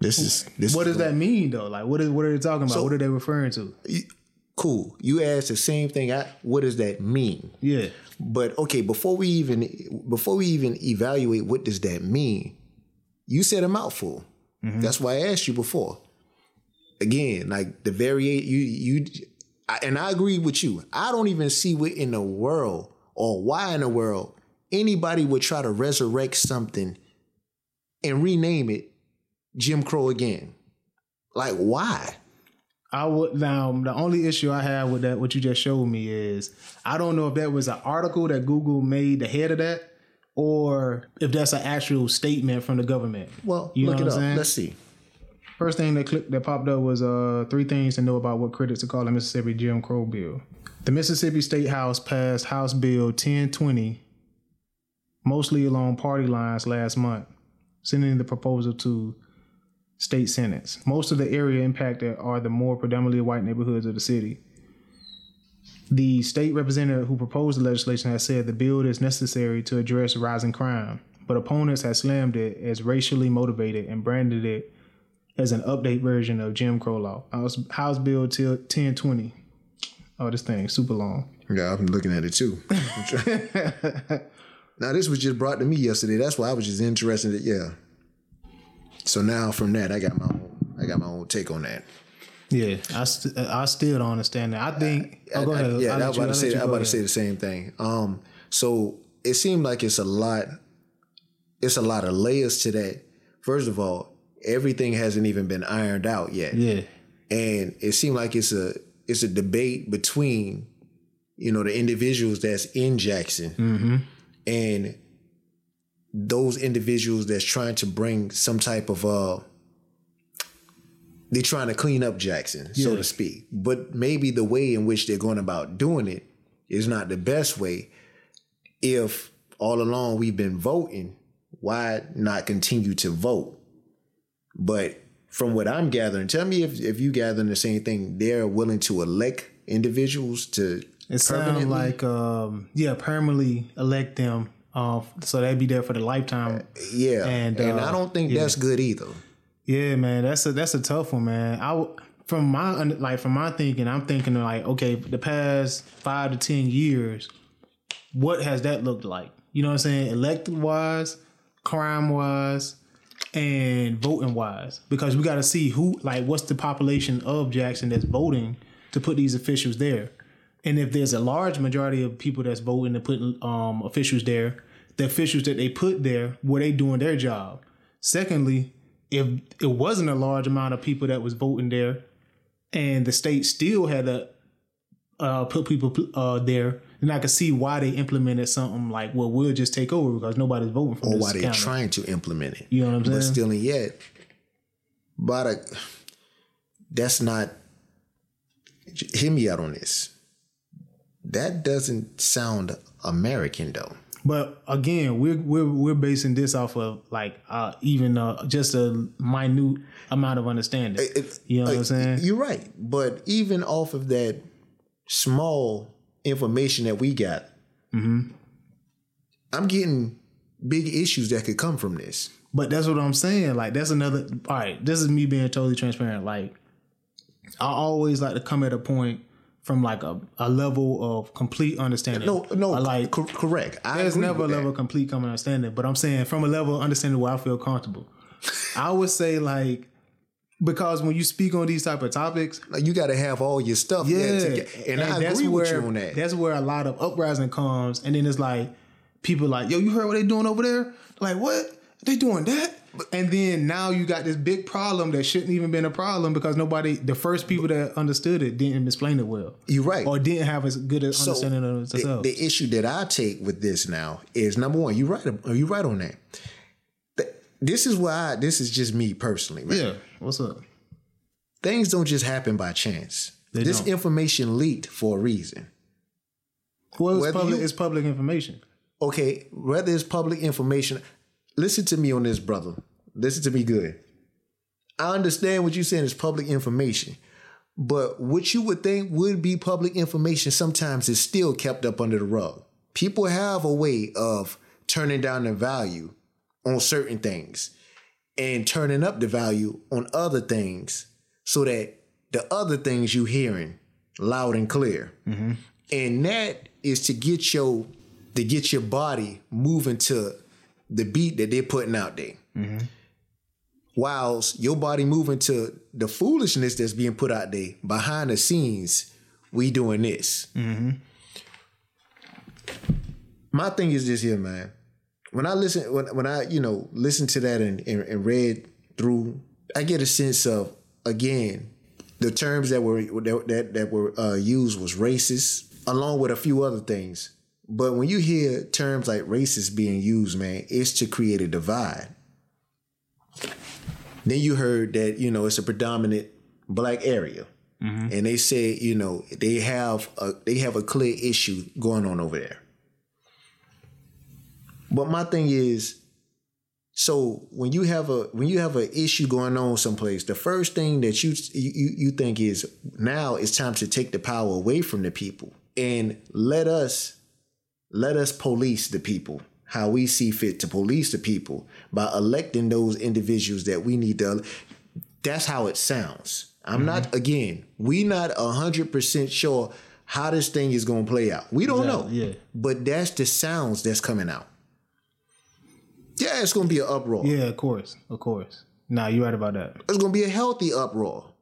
This is this. what is does that mean though? Like what is what are they talking about? what are they referring to? cool? You asked the same thing. I, what does that mean? Yeah. But okay, before we even before we even evaluate what does that mean, you said a mouthful. That's why I asked you before. Again, like the variate you you, and I agree with you. I don't even see what in the world or why in the world anybody would try to resurrect something and rename it Jim Crow again. Like why? I would now the only issue I have with that what you just showed me is I don't know if that was an article that Google made the head of that or if that's an actual statement from the government. Well, You know look what it I'm up. saying? Let's see. First thing that clicked that popped up was uh three things to know about what critics are calling Mississippi Jim Crow bill. The Mississippi State House passed House Bill 1020 mostly along party lines last month, sending the proposal to state senates. Most of the area impacted are the more predominantly white neighborhoods of the city. The state representative who proposed the legislation has said the bill is necessary to address rising crime, but opponents have slammed it as racially motivated and branded it as an update version of Jim Crow law. House, House Bill till 1020. Oh, this thing super long. Yeah, I'm looking at it too. now this was just brought to me yesterday. That's why I was just interested. In, yeah. So now from that, I got my own. I got my own take on that. Yeah, I, st- I still don't understand that. I think. oh, go I- I- ahead. yeah, I'll I was about to say. I about to say the same thing. Um, so it seemed like it's a lot. It's a lot of layers to that. First of all, everything hasn't even been ironed out yet. Yeah, and it seemed like it's a it's a debate between you know the individuals that's in Jackson and those individuals that's trying to bring some type of uh they're trying to clean up Jackson, so to speak. But maybe the way in which they're going about doing it is not the best way. If all along we've been voting, why not continue to vote? But from what I'm gathering, tell me if, if you gathering the same thing, they're willing to elect individuals to it sounds like um, yeah, permanently elect them. Uh, so they'd be there for the lifetime. yeah, and, and, uh, I don't think yeah. that's good either. Yeah, man, that's a that's a tough one, man. I from my like from my thinking, I'm thinking like, okay, the past five to ten years, what has that looked like? You know what I'm saying? Elected wise, crime wise, and voting wise, because we got to see who like what's the population of Jackson that's voting to put these officials there, and if there's a large majority of people that's voting to put um, officials there, the officials that they put there were they doing their job? Secondly, if it wasn't a large amount of people that was voting there, and the state still had to uh, put people uh, there, then I could see why they implemented something like, "Well, we'll just take over because nobody's voting for or this why they're trying to implement it. You know what I'm saying? But still, and yet, but that's not. Hear me out on this. That doesn't sound American, though. But again, we're we're we're basing this off of like uh, even uh, just a minute amount of understanding. It- you know what uh, I'm saying? You're right, but even off of that small information that we got, Mm-hmm. I'm getting big issues that could come from this. But that's what I'm saying. Like that's another. All right, this is me being totally transparent. Like I always like to come at a point from like a, a level of complete understanding. No, no, like cor- correct. I there's never a that. level of complete common understanding. But I'm saying from a level of understanding where I feel comfortable. I would say like because when you speak on these type of topics, Like, you got to have all your stuff. yeah, together. and, I agree with you on that. That's where a lot of uprising comes, and then it's like people like, "Yo, you heard what they doing over there?" Like, what they doing that? And then now you got this big problem that shouldn't even been a problem because nobody, the first people that understood it, didn't explain it well, You're right. or didn't have as good an So, understanding of it the, themselves. the issue that I take with this now is number one. You right. Are you right on that. Th- This is why. I, this is just me personally. Man. yeah, what's up? Things don't just happen by chance. They this don't. information leaked for a reason. Well, it's public. you- it's public information. Okay, whether it's public information, listen to me on this, brother. Listen to me good. I understand what you're saying is public information, but what you would think would be public information sometimes is still kept up under the rug. People have a way of turning down the value on certain things and turning up the value on other things so that the other things you hearing loud and clear. Mm-hmm. And that is to get your to get your body moving to the beat that they're putting out there. Mm-hmm. Whilst your body moving to the foolishness that's being put out there behind the scenes, we doing this. Mm-hmm. My thing is this here, man. When I listen, when when I you know listen to that and, and, and read through, I get a sense of again the terms that were that that, that were uh, used was racist, along with a few other things. But when you hear terms like racist being used, man, it's to create a divide. Then you heard that you know it's a predominant black area, and they say you know they have a they have a clear issue going on over there. But my thing is, so when you have a when you have an issue going on someplace, the first thing that you you you think is now it's time to take the power away from the people and let us let us police the people how we see fit to police the people by electing those individuals that we need to that's how it sounds. I'm not mm-hmm. again we not 100% sure how this thing is going to play out. We don't know. yeah. but that's the sounds that's coming out yeah it's going to be an uproar Yeah, of course, of course. Nah, you're right about that. it's going to be a healthy uproar.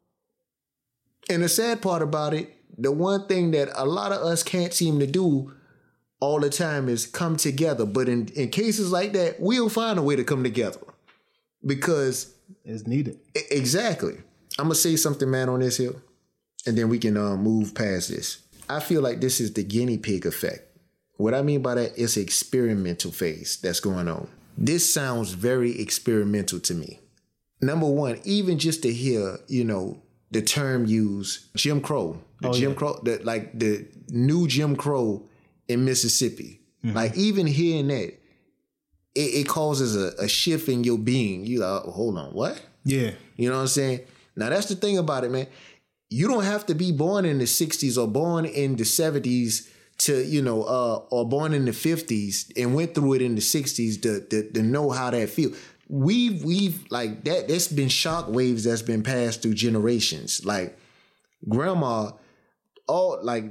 And the sad part about it, the one thing that a lot of us can't seem to do all the time is come together. But in, in cases like that, we'll find a way to come together. Because It's needed. exactly. I'm gonna say something, man, on this here, and then we can uh, move past this. I feel like this is the guinea pig effect. What I mean by that is experimental phase that's going on. This sounds very experimental to me. Number one, even just to hear, you know, the term used, Jim Crow, the oh, Jim Crow, the, like the new Jim Crow in Mississippi. Mm-hmm. Like even hearing that, it, it causes a, a shift in your being. You like, oh, hold on, what? Yeah, You know what I'm saying? Now that's the thing about it, man. You don't have to be born in the 60s or born in the 70s to, you know, uh, or born in the 50s and went through it in the 60s to, to, to know how that feels. We've we've like that that's been shock waves that's been passed through generations. Like grandma, all like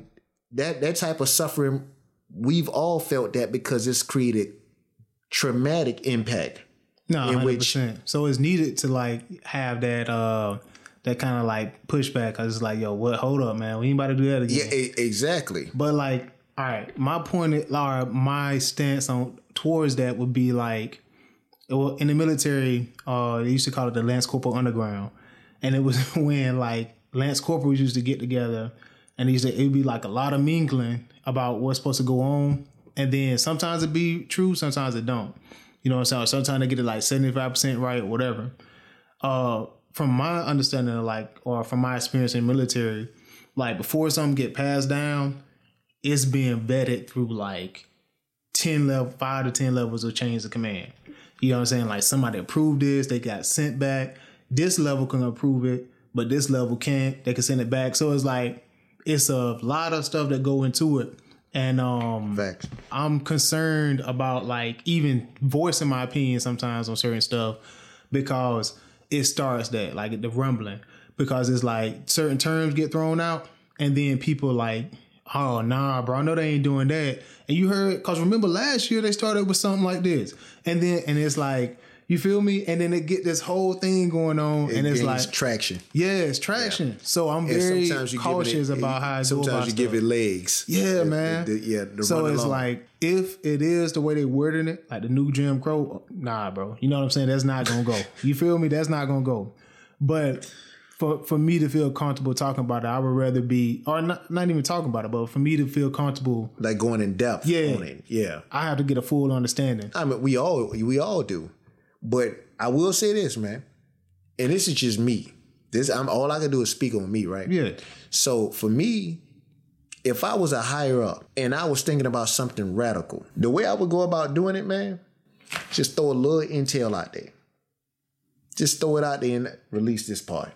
that that type of suffering, we've all felt that because it's created traumatic impact. no, In hundred which- percent. So it's needed to like have that uh that kind of like pushback because it's like, yo, what? Hold up, man. We ain't about to do that again. Yeah, exactly. But like, all right, my point, Laura, my stance on towards that would be like, well, in the military, uh, they used to call it the Lance Corporal Underground, and it was when like Lance Corporals used to get together, and he said it'd be like a lot of mingling about what's supposed to go on, and then sometimes it be true, sometimes it don't. You know what I'm saying? Sometimes they get it like 75% right or whatever. Uh, from my understanding of like, or from my experience in military, like before something get passed down, it's being vetted through like 10 level, five to 10 levels of chains of command. You know what I'm saying? Like somebody approved this, they got sent back. This level can approve it, but this level can't. They can send it back. So it's like, it's a lot of stuff that go into it and um Facts. I'm concerned about like even voicing my opinion sometimes on certain stuff because it starts that like the rumbling. Because it's like certain terms get thrown out and then people like oh nah bro I know they ain't doing that. And you heard because remember last year they started with something like this. And then and it's like you feel me and then they get this whole thing going on and it's like traction. yeah it's traction so I'm And very sometimes you cautious it, about how I go sometimes about you give stuff. it legs. Yeah, The- man. the- yeah, so it's along. like if it is the way they wording it, like the new Jim Crow, nah, bro. You know what I'm saying? That's not gonna go. You feel me? That's not gonna go. But for for me to feel comfortable talking about it, I would rather be or not not even talking about it, but for me to feel comfortable, like going in depth Yeah. on it. Yeah. I have to get a full understanding. I mean, we all we all do, but I will say this, man, and this is just me. This I'm all I can do is speak on me, right? Yeah. So for me, if I was a higher up and I was thinking about something radical, the way I would go about doing it, man, just throw a little intel out there. Just throw it out there and release this part.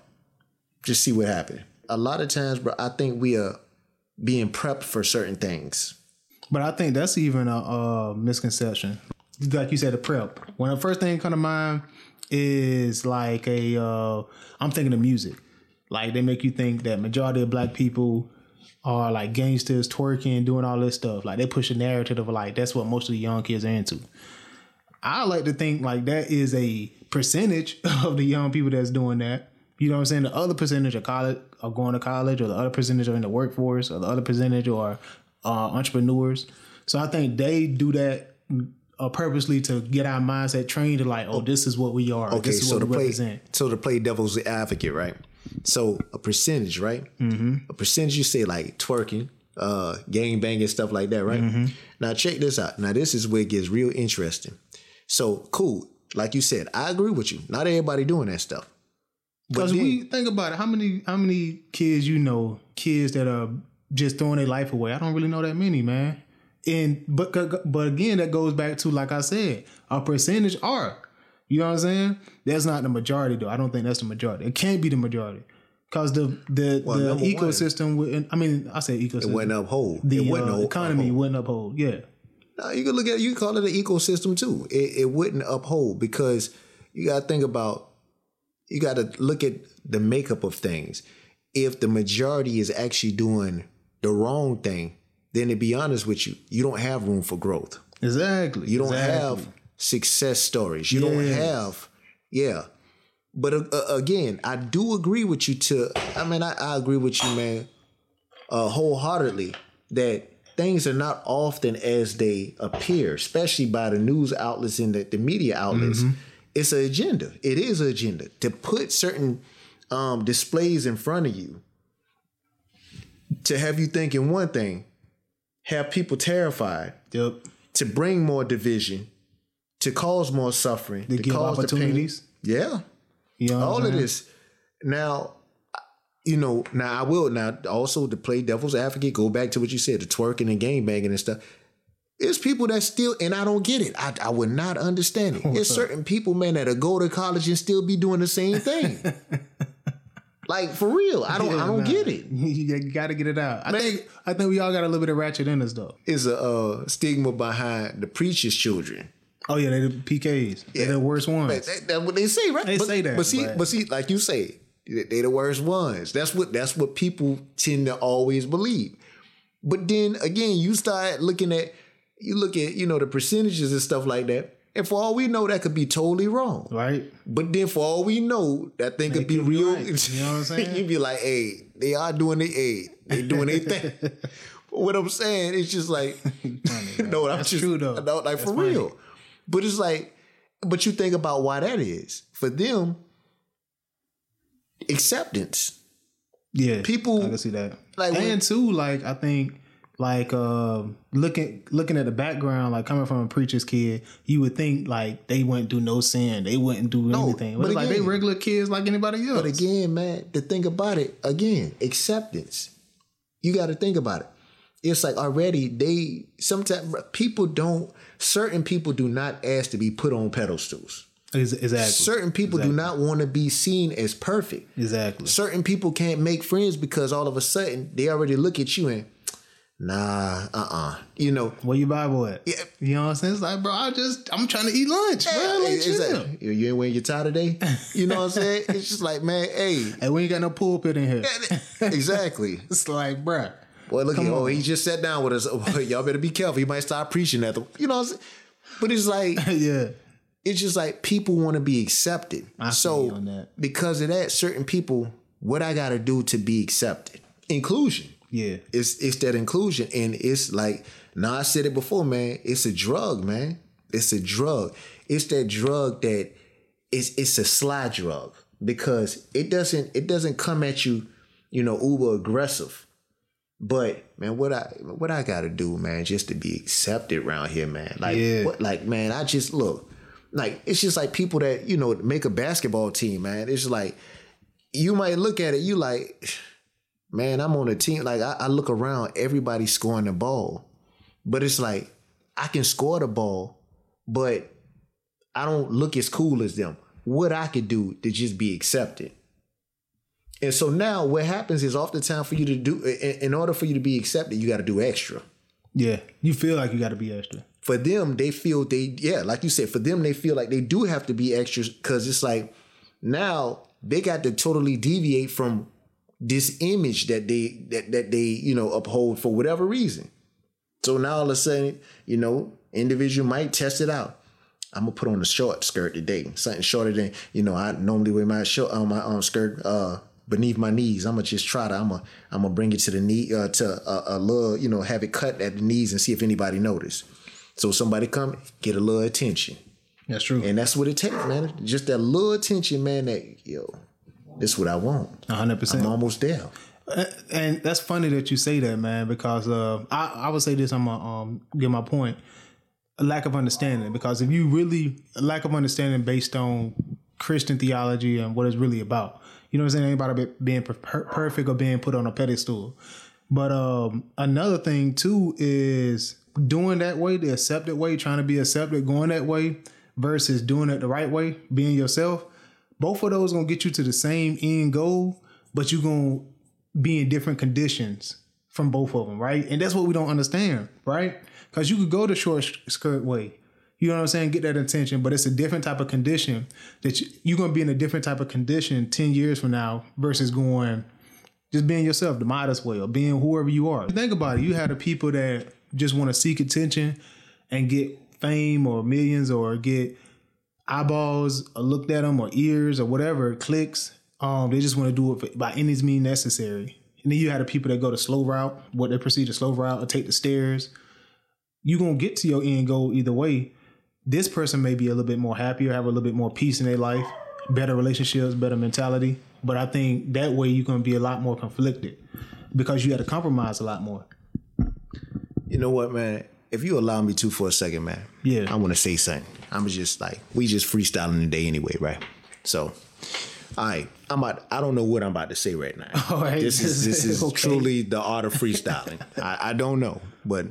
Just see what happens. A lot of times, bro, I think we are being prepped for certain things. But I think that's even a, a misconception. Like you said, the prep. When the first thing come to mind is like a, uh, I'm thinking of music. Like they make you think that majority of black people are like gangsters, twerking, doing all this stuff. Like they push a narrative of like that's what most of the young kids are into. I like to think like that is a percentage of the young people that's doing that. You know what I'm saying? The other percentage are college are going to college, or the other percentage are in the workforce, or the other percentage are uh, entrepreneurs. So I think they do that uh, purposely to get our mindset trained to like, oh, this is what we are. Okay, this is so what to we play, represent. so to play devil's advocate, right? So a percentage, right? Mm-hmm. A percentage you say like twerking, uh, gang banging, stuff like that, right? Mm-hmm. Now check this out. Now this is where it gets real interesting. So cool, like you said, I agree with you. Not everybody doing that stuff. Because we think about it, how many how many kids you know, kids that are just throwing their life away? I don't really know that many, man. And but but again, that goes back to like I said, a percentage are. You know what I'm saying? That's not the majority though. I don't think that's the majority. It can't be the majority. Cause the the Well, the ecosystem wouldn't I mean I say ecosystem. it wasn't uphold. the it wasn't uh, economy uphold. wouldn't uphold. Yeah. No, you can look at you can call it an ecosystem too. It, it wouldn't uphold because you got to think about you got to look at the makeup of things. If the majority is actually doing the wrong thing, then to be honest with you, you don't have room for growth. Exactly. You don't exactly. have success stories. You don't have, yeah. But uh, uh, again, I do agree with you. To I mean, I, I agree with you, man, uh, wholeheartedly that things are not often as they appear, especially by the news outlets and the, the media outlets. It's an agenda. It is an agenda to put certain um, displays in front of you to have you thinking one thing, have people terrified, Yep. to bring more division, to cause more suffering, to, give cause opportunities. Yeah, You know all of saying? this. Now, you know, now I will now also to play devil's advocate. Go back to what you said, the twerking and game banging and stuff. It's people that still, and I don't get it. I, I would not understand it. There's certain people, man, that'll go to college and still be doing the same thing. like for real, I don't, I don't nah. get it. you got to get it out. I think I think we all got a little bit of ratchet in us though. It's a uh, stigma behind the preacher's children. Oh yeah, they the PKs. They're the worst ones. That- that- That's what they say, right? They but, say that, but see, but- but see, like you say, they the worst ones. That's what that's what people tend to always believe. But then again, you start looking at you look at you know the percentages and stuff like that, and for all we know, that could be totally wrong. right? But then for all we know, that thing could be could be real. right. You know what I'm saying? You'd be like, hey, they are doing the hey, they doing their thing. what I'm saying, it's just like, Funny, no, I'm That's just, true, though. No, like That's for funny. real. But it's like, but you think about why that is for them. Acceptance. Yeah, People- I can see that. like, when- and too, like I think, like um looking looking at the background, like coming from a preacher's kid, you would think like they wouldn't do no sin, they wouldn't do anything. But, but it's like they regular kids like anybody else. But again, man, to think about it, again, acceptance. You got to think about it. It's like already they sometimes people don't. Certain people do not ask to be put on pedestals. Ex- exactly, Certain people do not want to be seen as perfect. exactly. Certain people can't make friends because all of a sudden they already look at you and nah, uh, uh You know, Where you Bible at? Yeah. You know what I'm saying? It's like, bro, I just I'm trying to eat lunch, bro. Like, chill. you ain't wearing your tie today. You know what I'm saying? It's just like, man, hey, Hey, we ain't got no pulpit in here. exactly. It's like, bro. Boy, look at Come oh, he just sat down with us. Oh, y'all better be careful. He might start preaching at the you know what I'm saying? But it's like yeah. it's just like people want to be accepted. I so because of that, certain people, what I gotta do to be accepted? Inclusion. Yeah. It's it's that inclusion. And it's like, now I said it before, man. It's a drug, man. It's a drug. It's that drug that it's it's a sly drug because it doesn't it doesn't come at you, you know, uber aggressive. But man, what I what I gotta do, man, just to be accepted around here, man. Like Yeah. what like man, I just look, like it's just like people that, you know, make a basketball team, man. It's like you might look at it, you like, man, I'm on a team. Like I, I look around, everybody's scoring the ball. But it's like, I can score the ball, but I don't look as cool as them. What I could do to just be accepted. And so now what happens is oftentimes for you to do in, in order for you to be accepted, you got to do extra. Yeah. You feel like you got to be extra. For them, they feel they yeah, like you said, for them they feel like they do have to be extras because it's like now they got to totally deviate from this image that they that that they you know uphold for whatever reason. So now all of a sudden, you know, individual might test it out. I'm gonna put on a short skirt today, something shorter than you know. I normally wear my short on my um, skirt uh, beneath my knees. I'm gonna just try to. I'm gonna I'm gonna bring it to the knee uh, to a, a little you know have it cut at the knees and see if anybody notice. So somebody come get a little attention, That's true. and that's what it takes, man. Just that little attention, man. That yo, this is what I want. hundred I'm percent. almost there. And that's funny that you say that, man, because uh, I, I would say this. I'm gonna um, get my point. A lack of understanding, because if you really a lack of understanding based on Christian theology and what it's really about, you know what I'm saying? About being per- perfect or being put on a pedestal. But um, another thing too is doing that way, the accepted way, trying to be accepted, going that way, versus doing it the right way, being yourself. Both of those gonna get you to the same end goal, but you're gonna be in different conditions from both of them, right? And that's what we don't understand, right? Because you could go the short skirt way, you know what I'm saying, get that attention, but it's a different type of condition that you, you're gonna be in a different type of condition ten years from now versus going just being yourself, the modest way, or being whoever you are. Think about it. You have the people that just want to seek attention and get fame or millions or get eyeballs looked at them or ears or whatever, clicks. Um, they just want to do it by any means necessary. And then you have the people that go the slow route, what they proceed the slow route or take the stairs. You're gonna get to your end goal either way. This person may be a little bit more happier, have a little bit more peace in their life, better relationships, better mentality. But I think that way you're gonna be a lot more conflicted because you had to compromise a lot more. You know what, man? If you allow me to for a second, man. Yeah. I want to say something. I'm just like we just freestyling today anyway, right? So, all right. I'm about. I don't know what I'm about to say right now. All right. This is this is Okay. truly the art of freestyling. I, I don't know, but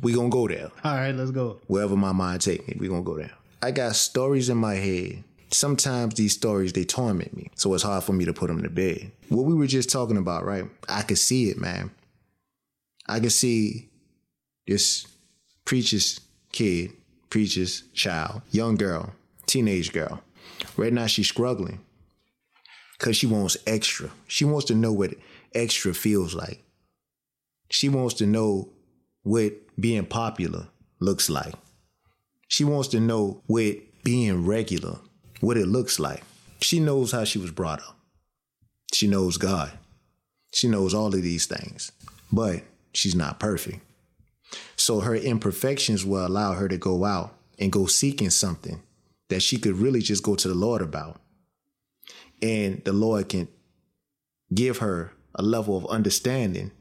we gonna go there. All right, let's go. Wherever my mind take me, we gonna go there. I got stories in my head. Sometimes these stories they torment me, so it's hard for me to put them to bed. What we were just talking about, right? I could see it, man. I could see this preacher's kid, preacher's child, young girl, teenage girl. Right now she's struggling because she wants extra. She wants to know what extra feels like. She wants to know what being popular looks like. She wants to know what being regular, what it looks like. She knows how she was brought up. She knows God. She knows all of these things. but she's not perfect. So her imperfections will allow her to go out and go seeking something that she could really just go to the Lord about. And the Lord can give her a level of understanding,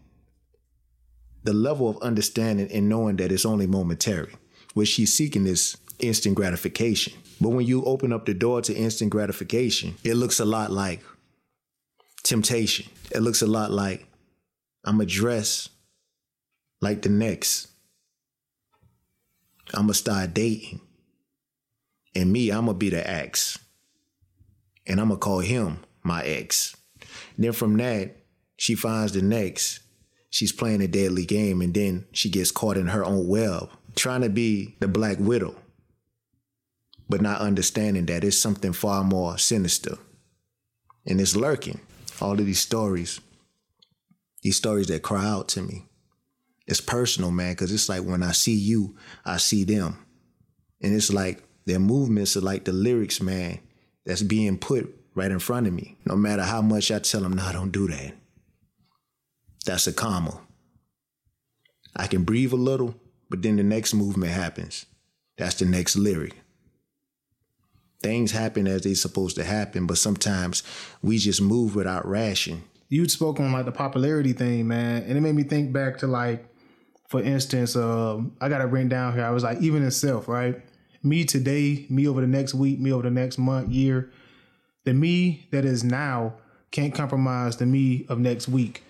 the level of understanding and knowing that it's only momentary. What she's seeking is instant gratification. But when you open up the door to instant gratification, it looks a lot like temptation. It looks a lot like I'm a dress like the next. I'm gonna start dating. And me, I'm gonna be the ex. And I'm gonna call him my ex. And then from that, she finds the next. She's playing a deadly game, and then she gets caught in her own web, trying to be the Black Widow, but not understanding that it's something far more sinister. And it's lurking. All of these stories, these stories that cry out to me. It's personal, man, because it's like when I see you, I see them. And it's like their movements are like the lyrics, man, that's being put right in front of me. No matter how much I tell them, no, don't do that. That's a comma. I can breathe a little, but then the next movement happens. That's the next lyric. Things happen as they're supposed to happen, but sometimes we just move without ration. You'd spoke on like the popularity thing, man, and it made me think back to like, for instance, um, I got to written down here. I was like, even in self, right? Me today, me over the next week, me over the next month, year. The me that is now can't compromise the me of next week.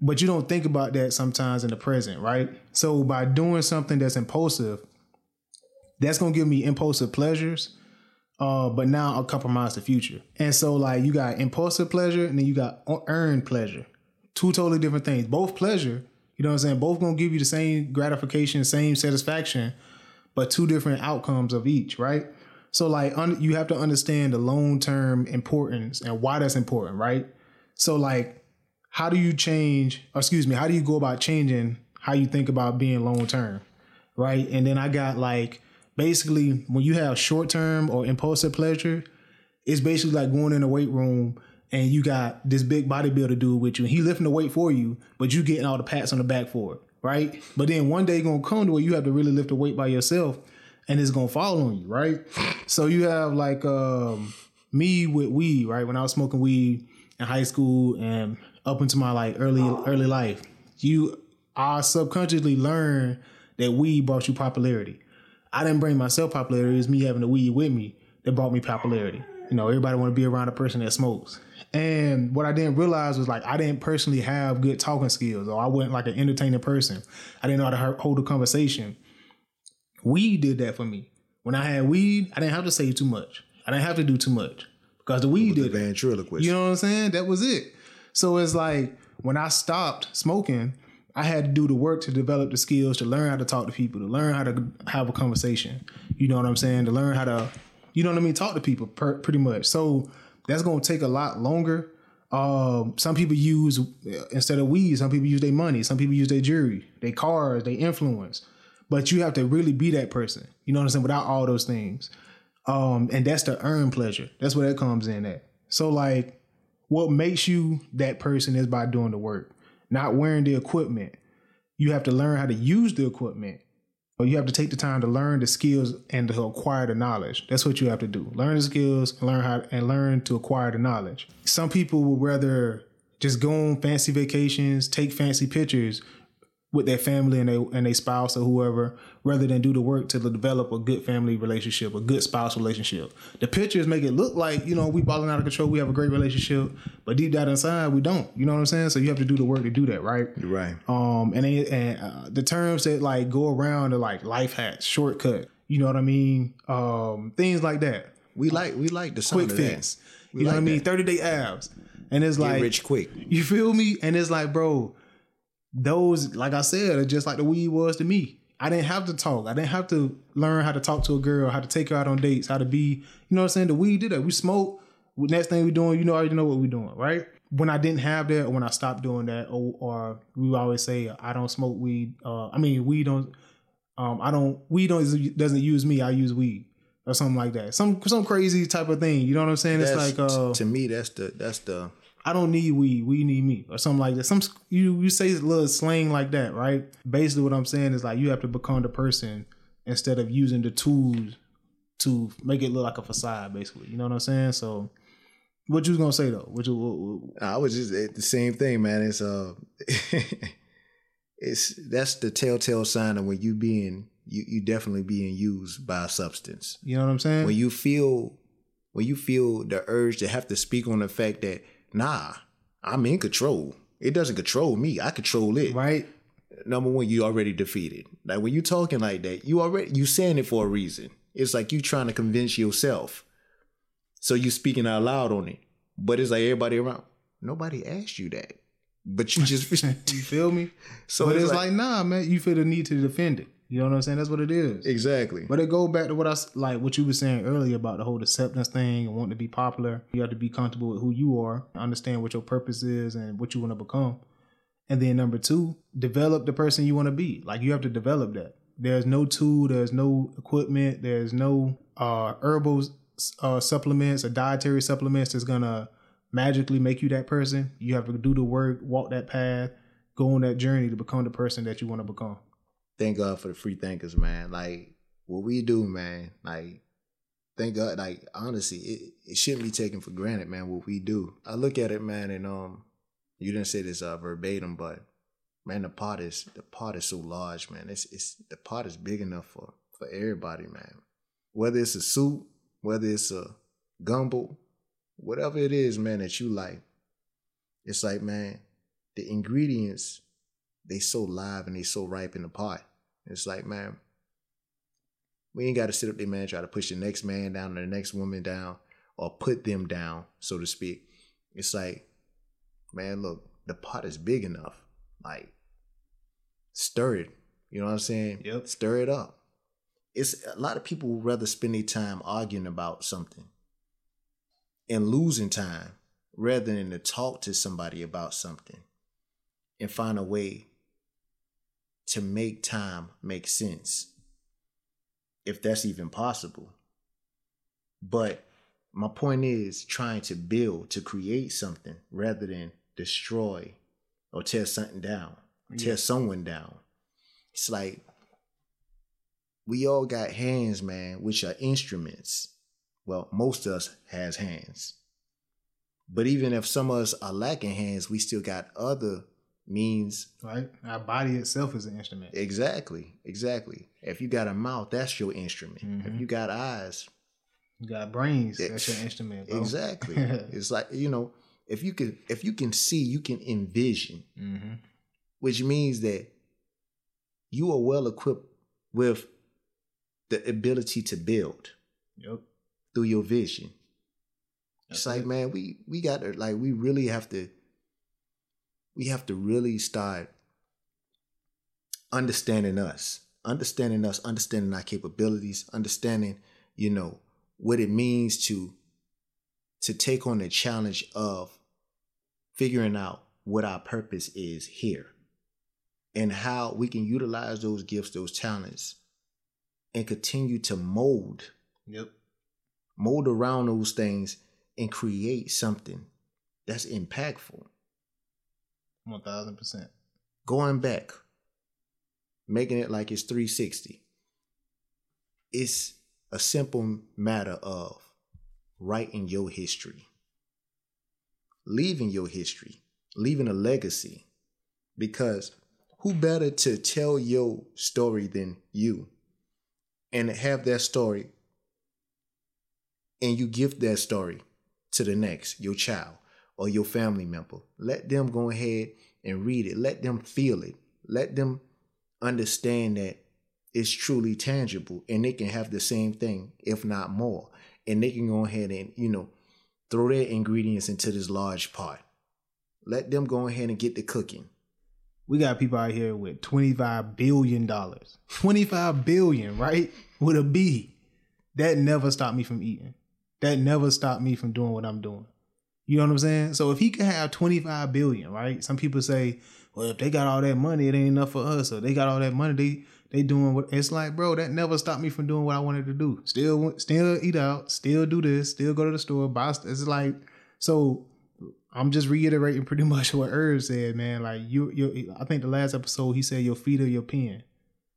But you don't think about that sometimes in the present, right? So by doing something that's impulsive, that's gonna give me impulsive pleasures. Uh, but now I'll compromise the future. And so like you got impulsive pleasure and then you got earned pleasure. Two totally different things. Both pleasure, you know what I'm saying? Both gonna give you the same gratification, same satisfaction, but two different outcomes of each, right? So like un- you have to understand the long term importance and why that's important, right? So like, how do you change? Excuse me, how do you go about changing how you think about being long term, right? And then I got like basically when you have short term or impulsive pleasure, it's basically like going in a weight room and you got this big bodybuilder dude with you, and he lifting the weight for you, but you getting all the pats on the back for it, right? But then one day gonna come to where you have to really lift the weight by yourself, and it's gonna fall on you, right? So you have like um, me with weed, right? When I was smoking weed in high school and up into my like early early life, you I subconsciously learned that weed brought you popularity. I didn't bring myself popularity; it's me having the weed with me that brought me popularity. You know, everybody want to be around a person that smokes. And what I didn't realize was like I didn't personally have good talking skills, or I wasn't like an entertaining person. I didn't know how to hold a conversation. Weed did that for me. When I had weed, I didn't have to say too much. I didn't have to do too much because the weed did. The ventriloquist. You know what I'm saying? That was it. So it's like when I stopped smoking, I had to do the work to develop the skills to learn how to talk to people, to learn how to have a conversation. You know what I'm saying? To learn how to, you know what I mean, talk to people per, pretty much. So that's going to take a lot longer. Um, some people use instead of weed, some people use their money, some people use their jewelry, their cars, their influence. But you have to really be that person. You know what I'm saying? Without all those things. Um, and that's the earn pleasure. That's where that comes in at. So like what makes you that person is by doing the work, not wearing the equipment. You have to learn how to use the equipment. You have to take the time to learn the skills and to acquire the knowledge. That's what you have to do. Learn the skills, learn how and learn to acquire the knowledge. Some people would rather just go on fancy vacations, take fancy pictures with their family and they and their spouse or whoever, rather than do the work to develop a good family relationship, a good spouse relationship. The pictures make it look like you know we balling out of control, we have a great relationship, but deep down inside we don't. You know what I'm saying? So you have to do the work to do that, right? Right. Um, and they, and uh, the terms that like go around are like life hacks, shortcut. You know what I mean? Um, things like that. We like we like the Quick fix. You know what I mean? Thirty day abs, and it's Get like rich quick. you feel me? And it's like, bro, those, like I said, are just like the weed was to me. I didn't have to talk. I didn't have to learn how to talk to a girl, how to take her out on dates, how to be, you know what I'm saying? The weed did that. We smoke. Next thing we doing, you know, I already know what we're doing, right? When I didn't have that, or when I stopped doing that, or, or we always say, I don't smoke weed. Uh, I mean, we don't. Um, I don't. Weed don't doesn't use me. I use weed or something like that. Some some crazy type of thing. You know what I'm saying? It's like uh, to me, that's the that's the I don't need weed, we need me, or something like that. Some you you say a little slang like that, right? Basically, what I'm saying is like you have to become the person instead of using the tools to make it look like a facade. Basically, you know what I'm saying? So, what you was gonna say though? What you, what, what, I was just the same thing, man. It's uh, it's that's the telltale sign of when you being you you definitely being used by a substance. You know what I'm saying? When you feel when you feel the urge to have to speak on the fact that nah, I'm in control. It doesn't control me. I control it. Right. Number one, you already defeated. Like when you talking like that, you already you saying it for a reason. It's like you trying to convince yourself. So you speaking out loud on it. But it's like everybody around. Nobody asked you that. But you just you feel me? So but it's, it's, like, like, nah, man, you feel the need to defend it. You know what I'm saying? That's what it is. exactly. But it go back to what I like what you were saying earlier about the whole acceptance thing and wanting to be popular. You have to be comfortable with who you are, understand what your purpose is and what you want to become. And then number two, develop the person you want to be. Like you have to develop that. There's no tool, there's no equipment, there's no uh herbal uh, supplements or dietary supplements that's gonna magically make you that person. You have to do the work, walk that path, go on that journey to become the person that you want to become. Thank God for the free thinkers, man. Like what we do, man. Like thank God. Like honestly, it, it shouldn't be taken for granted, man. What we do. I look at it, man, and um, you didn't say this uh, verbatim, but man, the pot is the pot is so large, man. It's it's the pot is big enough for for everybody, man. Whether it's a soup, whether it's a gumbo, whatever it is, man, that you like. It's like, man, the ingredients they so live and they so ripe in the pot. It's like, man, we ain't got to sit up there, man, try to push the next man down or the next woman down or put them down, so to speak. It's like, man, look, the pot is big enough. Like, stir it. You know what I'm saying? Yep. Stir it up. It's a lot of people would rather spend their time arguing about something and losing time rather than to talk to somebody about something and find a way to make time make sense if that's even possible. But my point is trying to build to create something rather than destroy or tear something down tear someone down. It's like we all got hands man which are instruments. Well most of us has hands. But even if some of us are lacking hands we still got other means Right? Our body itself is an instrument. Exactly, exactly. If you got a mouth, that's your instrument. If Mhm. you got eyes, You got brains, Yeah. that's your instrument. Bro. exactly. it's like you know, if you can, if you can see, you can envision, hmm which means that you are well equipped with the ability to build Yep. through your vision. That's it's like, it. man, we we got to like we really have to we have to really start understanding us, understanding us, understanding our capabilities, understanding, you know, what it means to to take on the challenge of figuring out what our purpose is here and how we can utilize those gifts, those talents and continue to mold Yep. mold around those things and create something that's impactful. One thousand percent. Going back, making it like it's 360. It's a simple matter of writing your history, leaving your history, leaving a legacy. Because who better to tell your story than you and have that story and you give that story to the next, your child or your family member. Let them go ahead and read it. Let them feel it. Let them understand that it's truly tangible and they can have the same thing, if not more. And they can go ahead and, you know, throw their ingredients into this large pot. Let them go ahead and get the cooking. We got people out here with twenty five billion dollars. Twenty five billion, right? With a B. That never stopped me from eating. That never stopped me from doing what I'm doing. You know what I'm saying? So if he could have 25 billion, right? Some people say, well, if they got all that money, it ain't enough for us. Or they got all that money, they they doing what it's like, bro, that never stopped me from doing what I wanted to do. Still still eat out, still do this, still go to the store, buy it's like so I'm just reiterating pretty much what Herb said, man. Like you, you. I think the last episode he said your feet are your pen.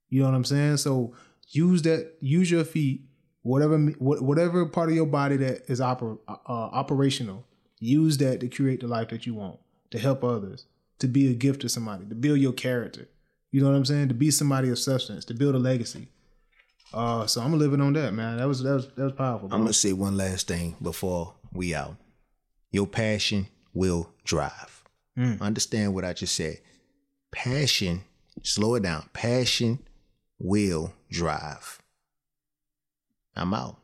You know what I'm saying? So use that. Use your feet. Whatever, whatever part of your body that is oper, uh, operational, use that to create the life that you want, to help others, to be a gift to somebody, to build your character. You know what I'm saying? To be somebody of substance, to build a legacy. Uh, so I'm living on that, man. That was that was that was powerful. Bro. I'm gonna say one last thing before we out. Your passion will drive. Mm. Understand what I just said. Passion, slow it down. Passion will drive. I'm out.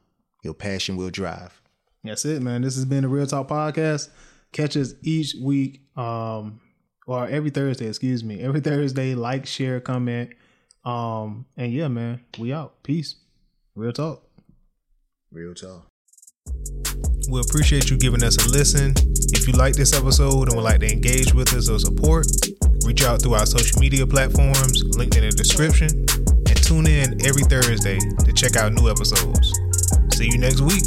Your passion will drive. That's it, man. This has been the Real Talk Podcast. Catch us each week, um, or every Thursday, excuse me. Every Thursday, like, share, comment. Um, and yeah, man, we out. Peace. Real talk. Real talk. We appreciate you giving us a listen. If you like this episode and would like to engage with us or support, reach out through our social media platforms linked in the description and tune in every Thursday to check out new episodes. See you next week.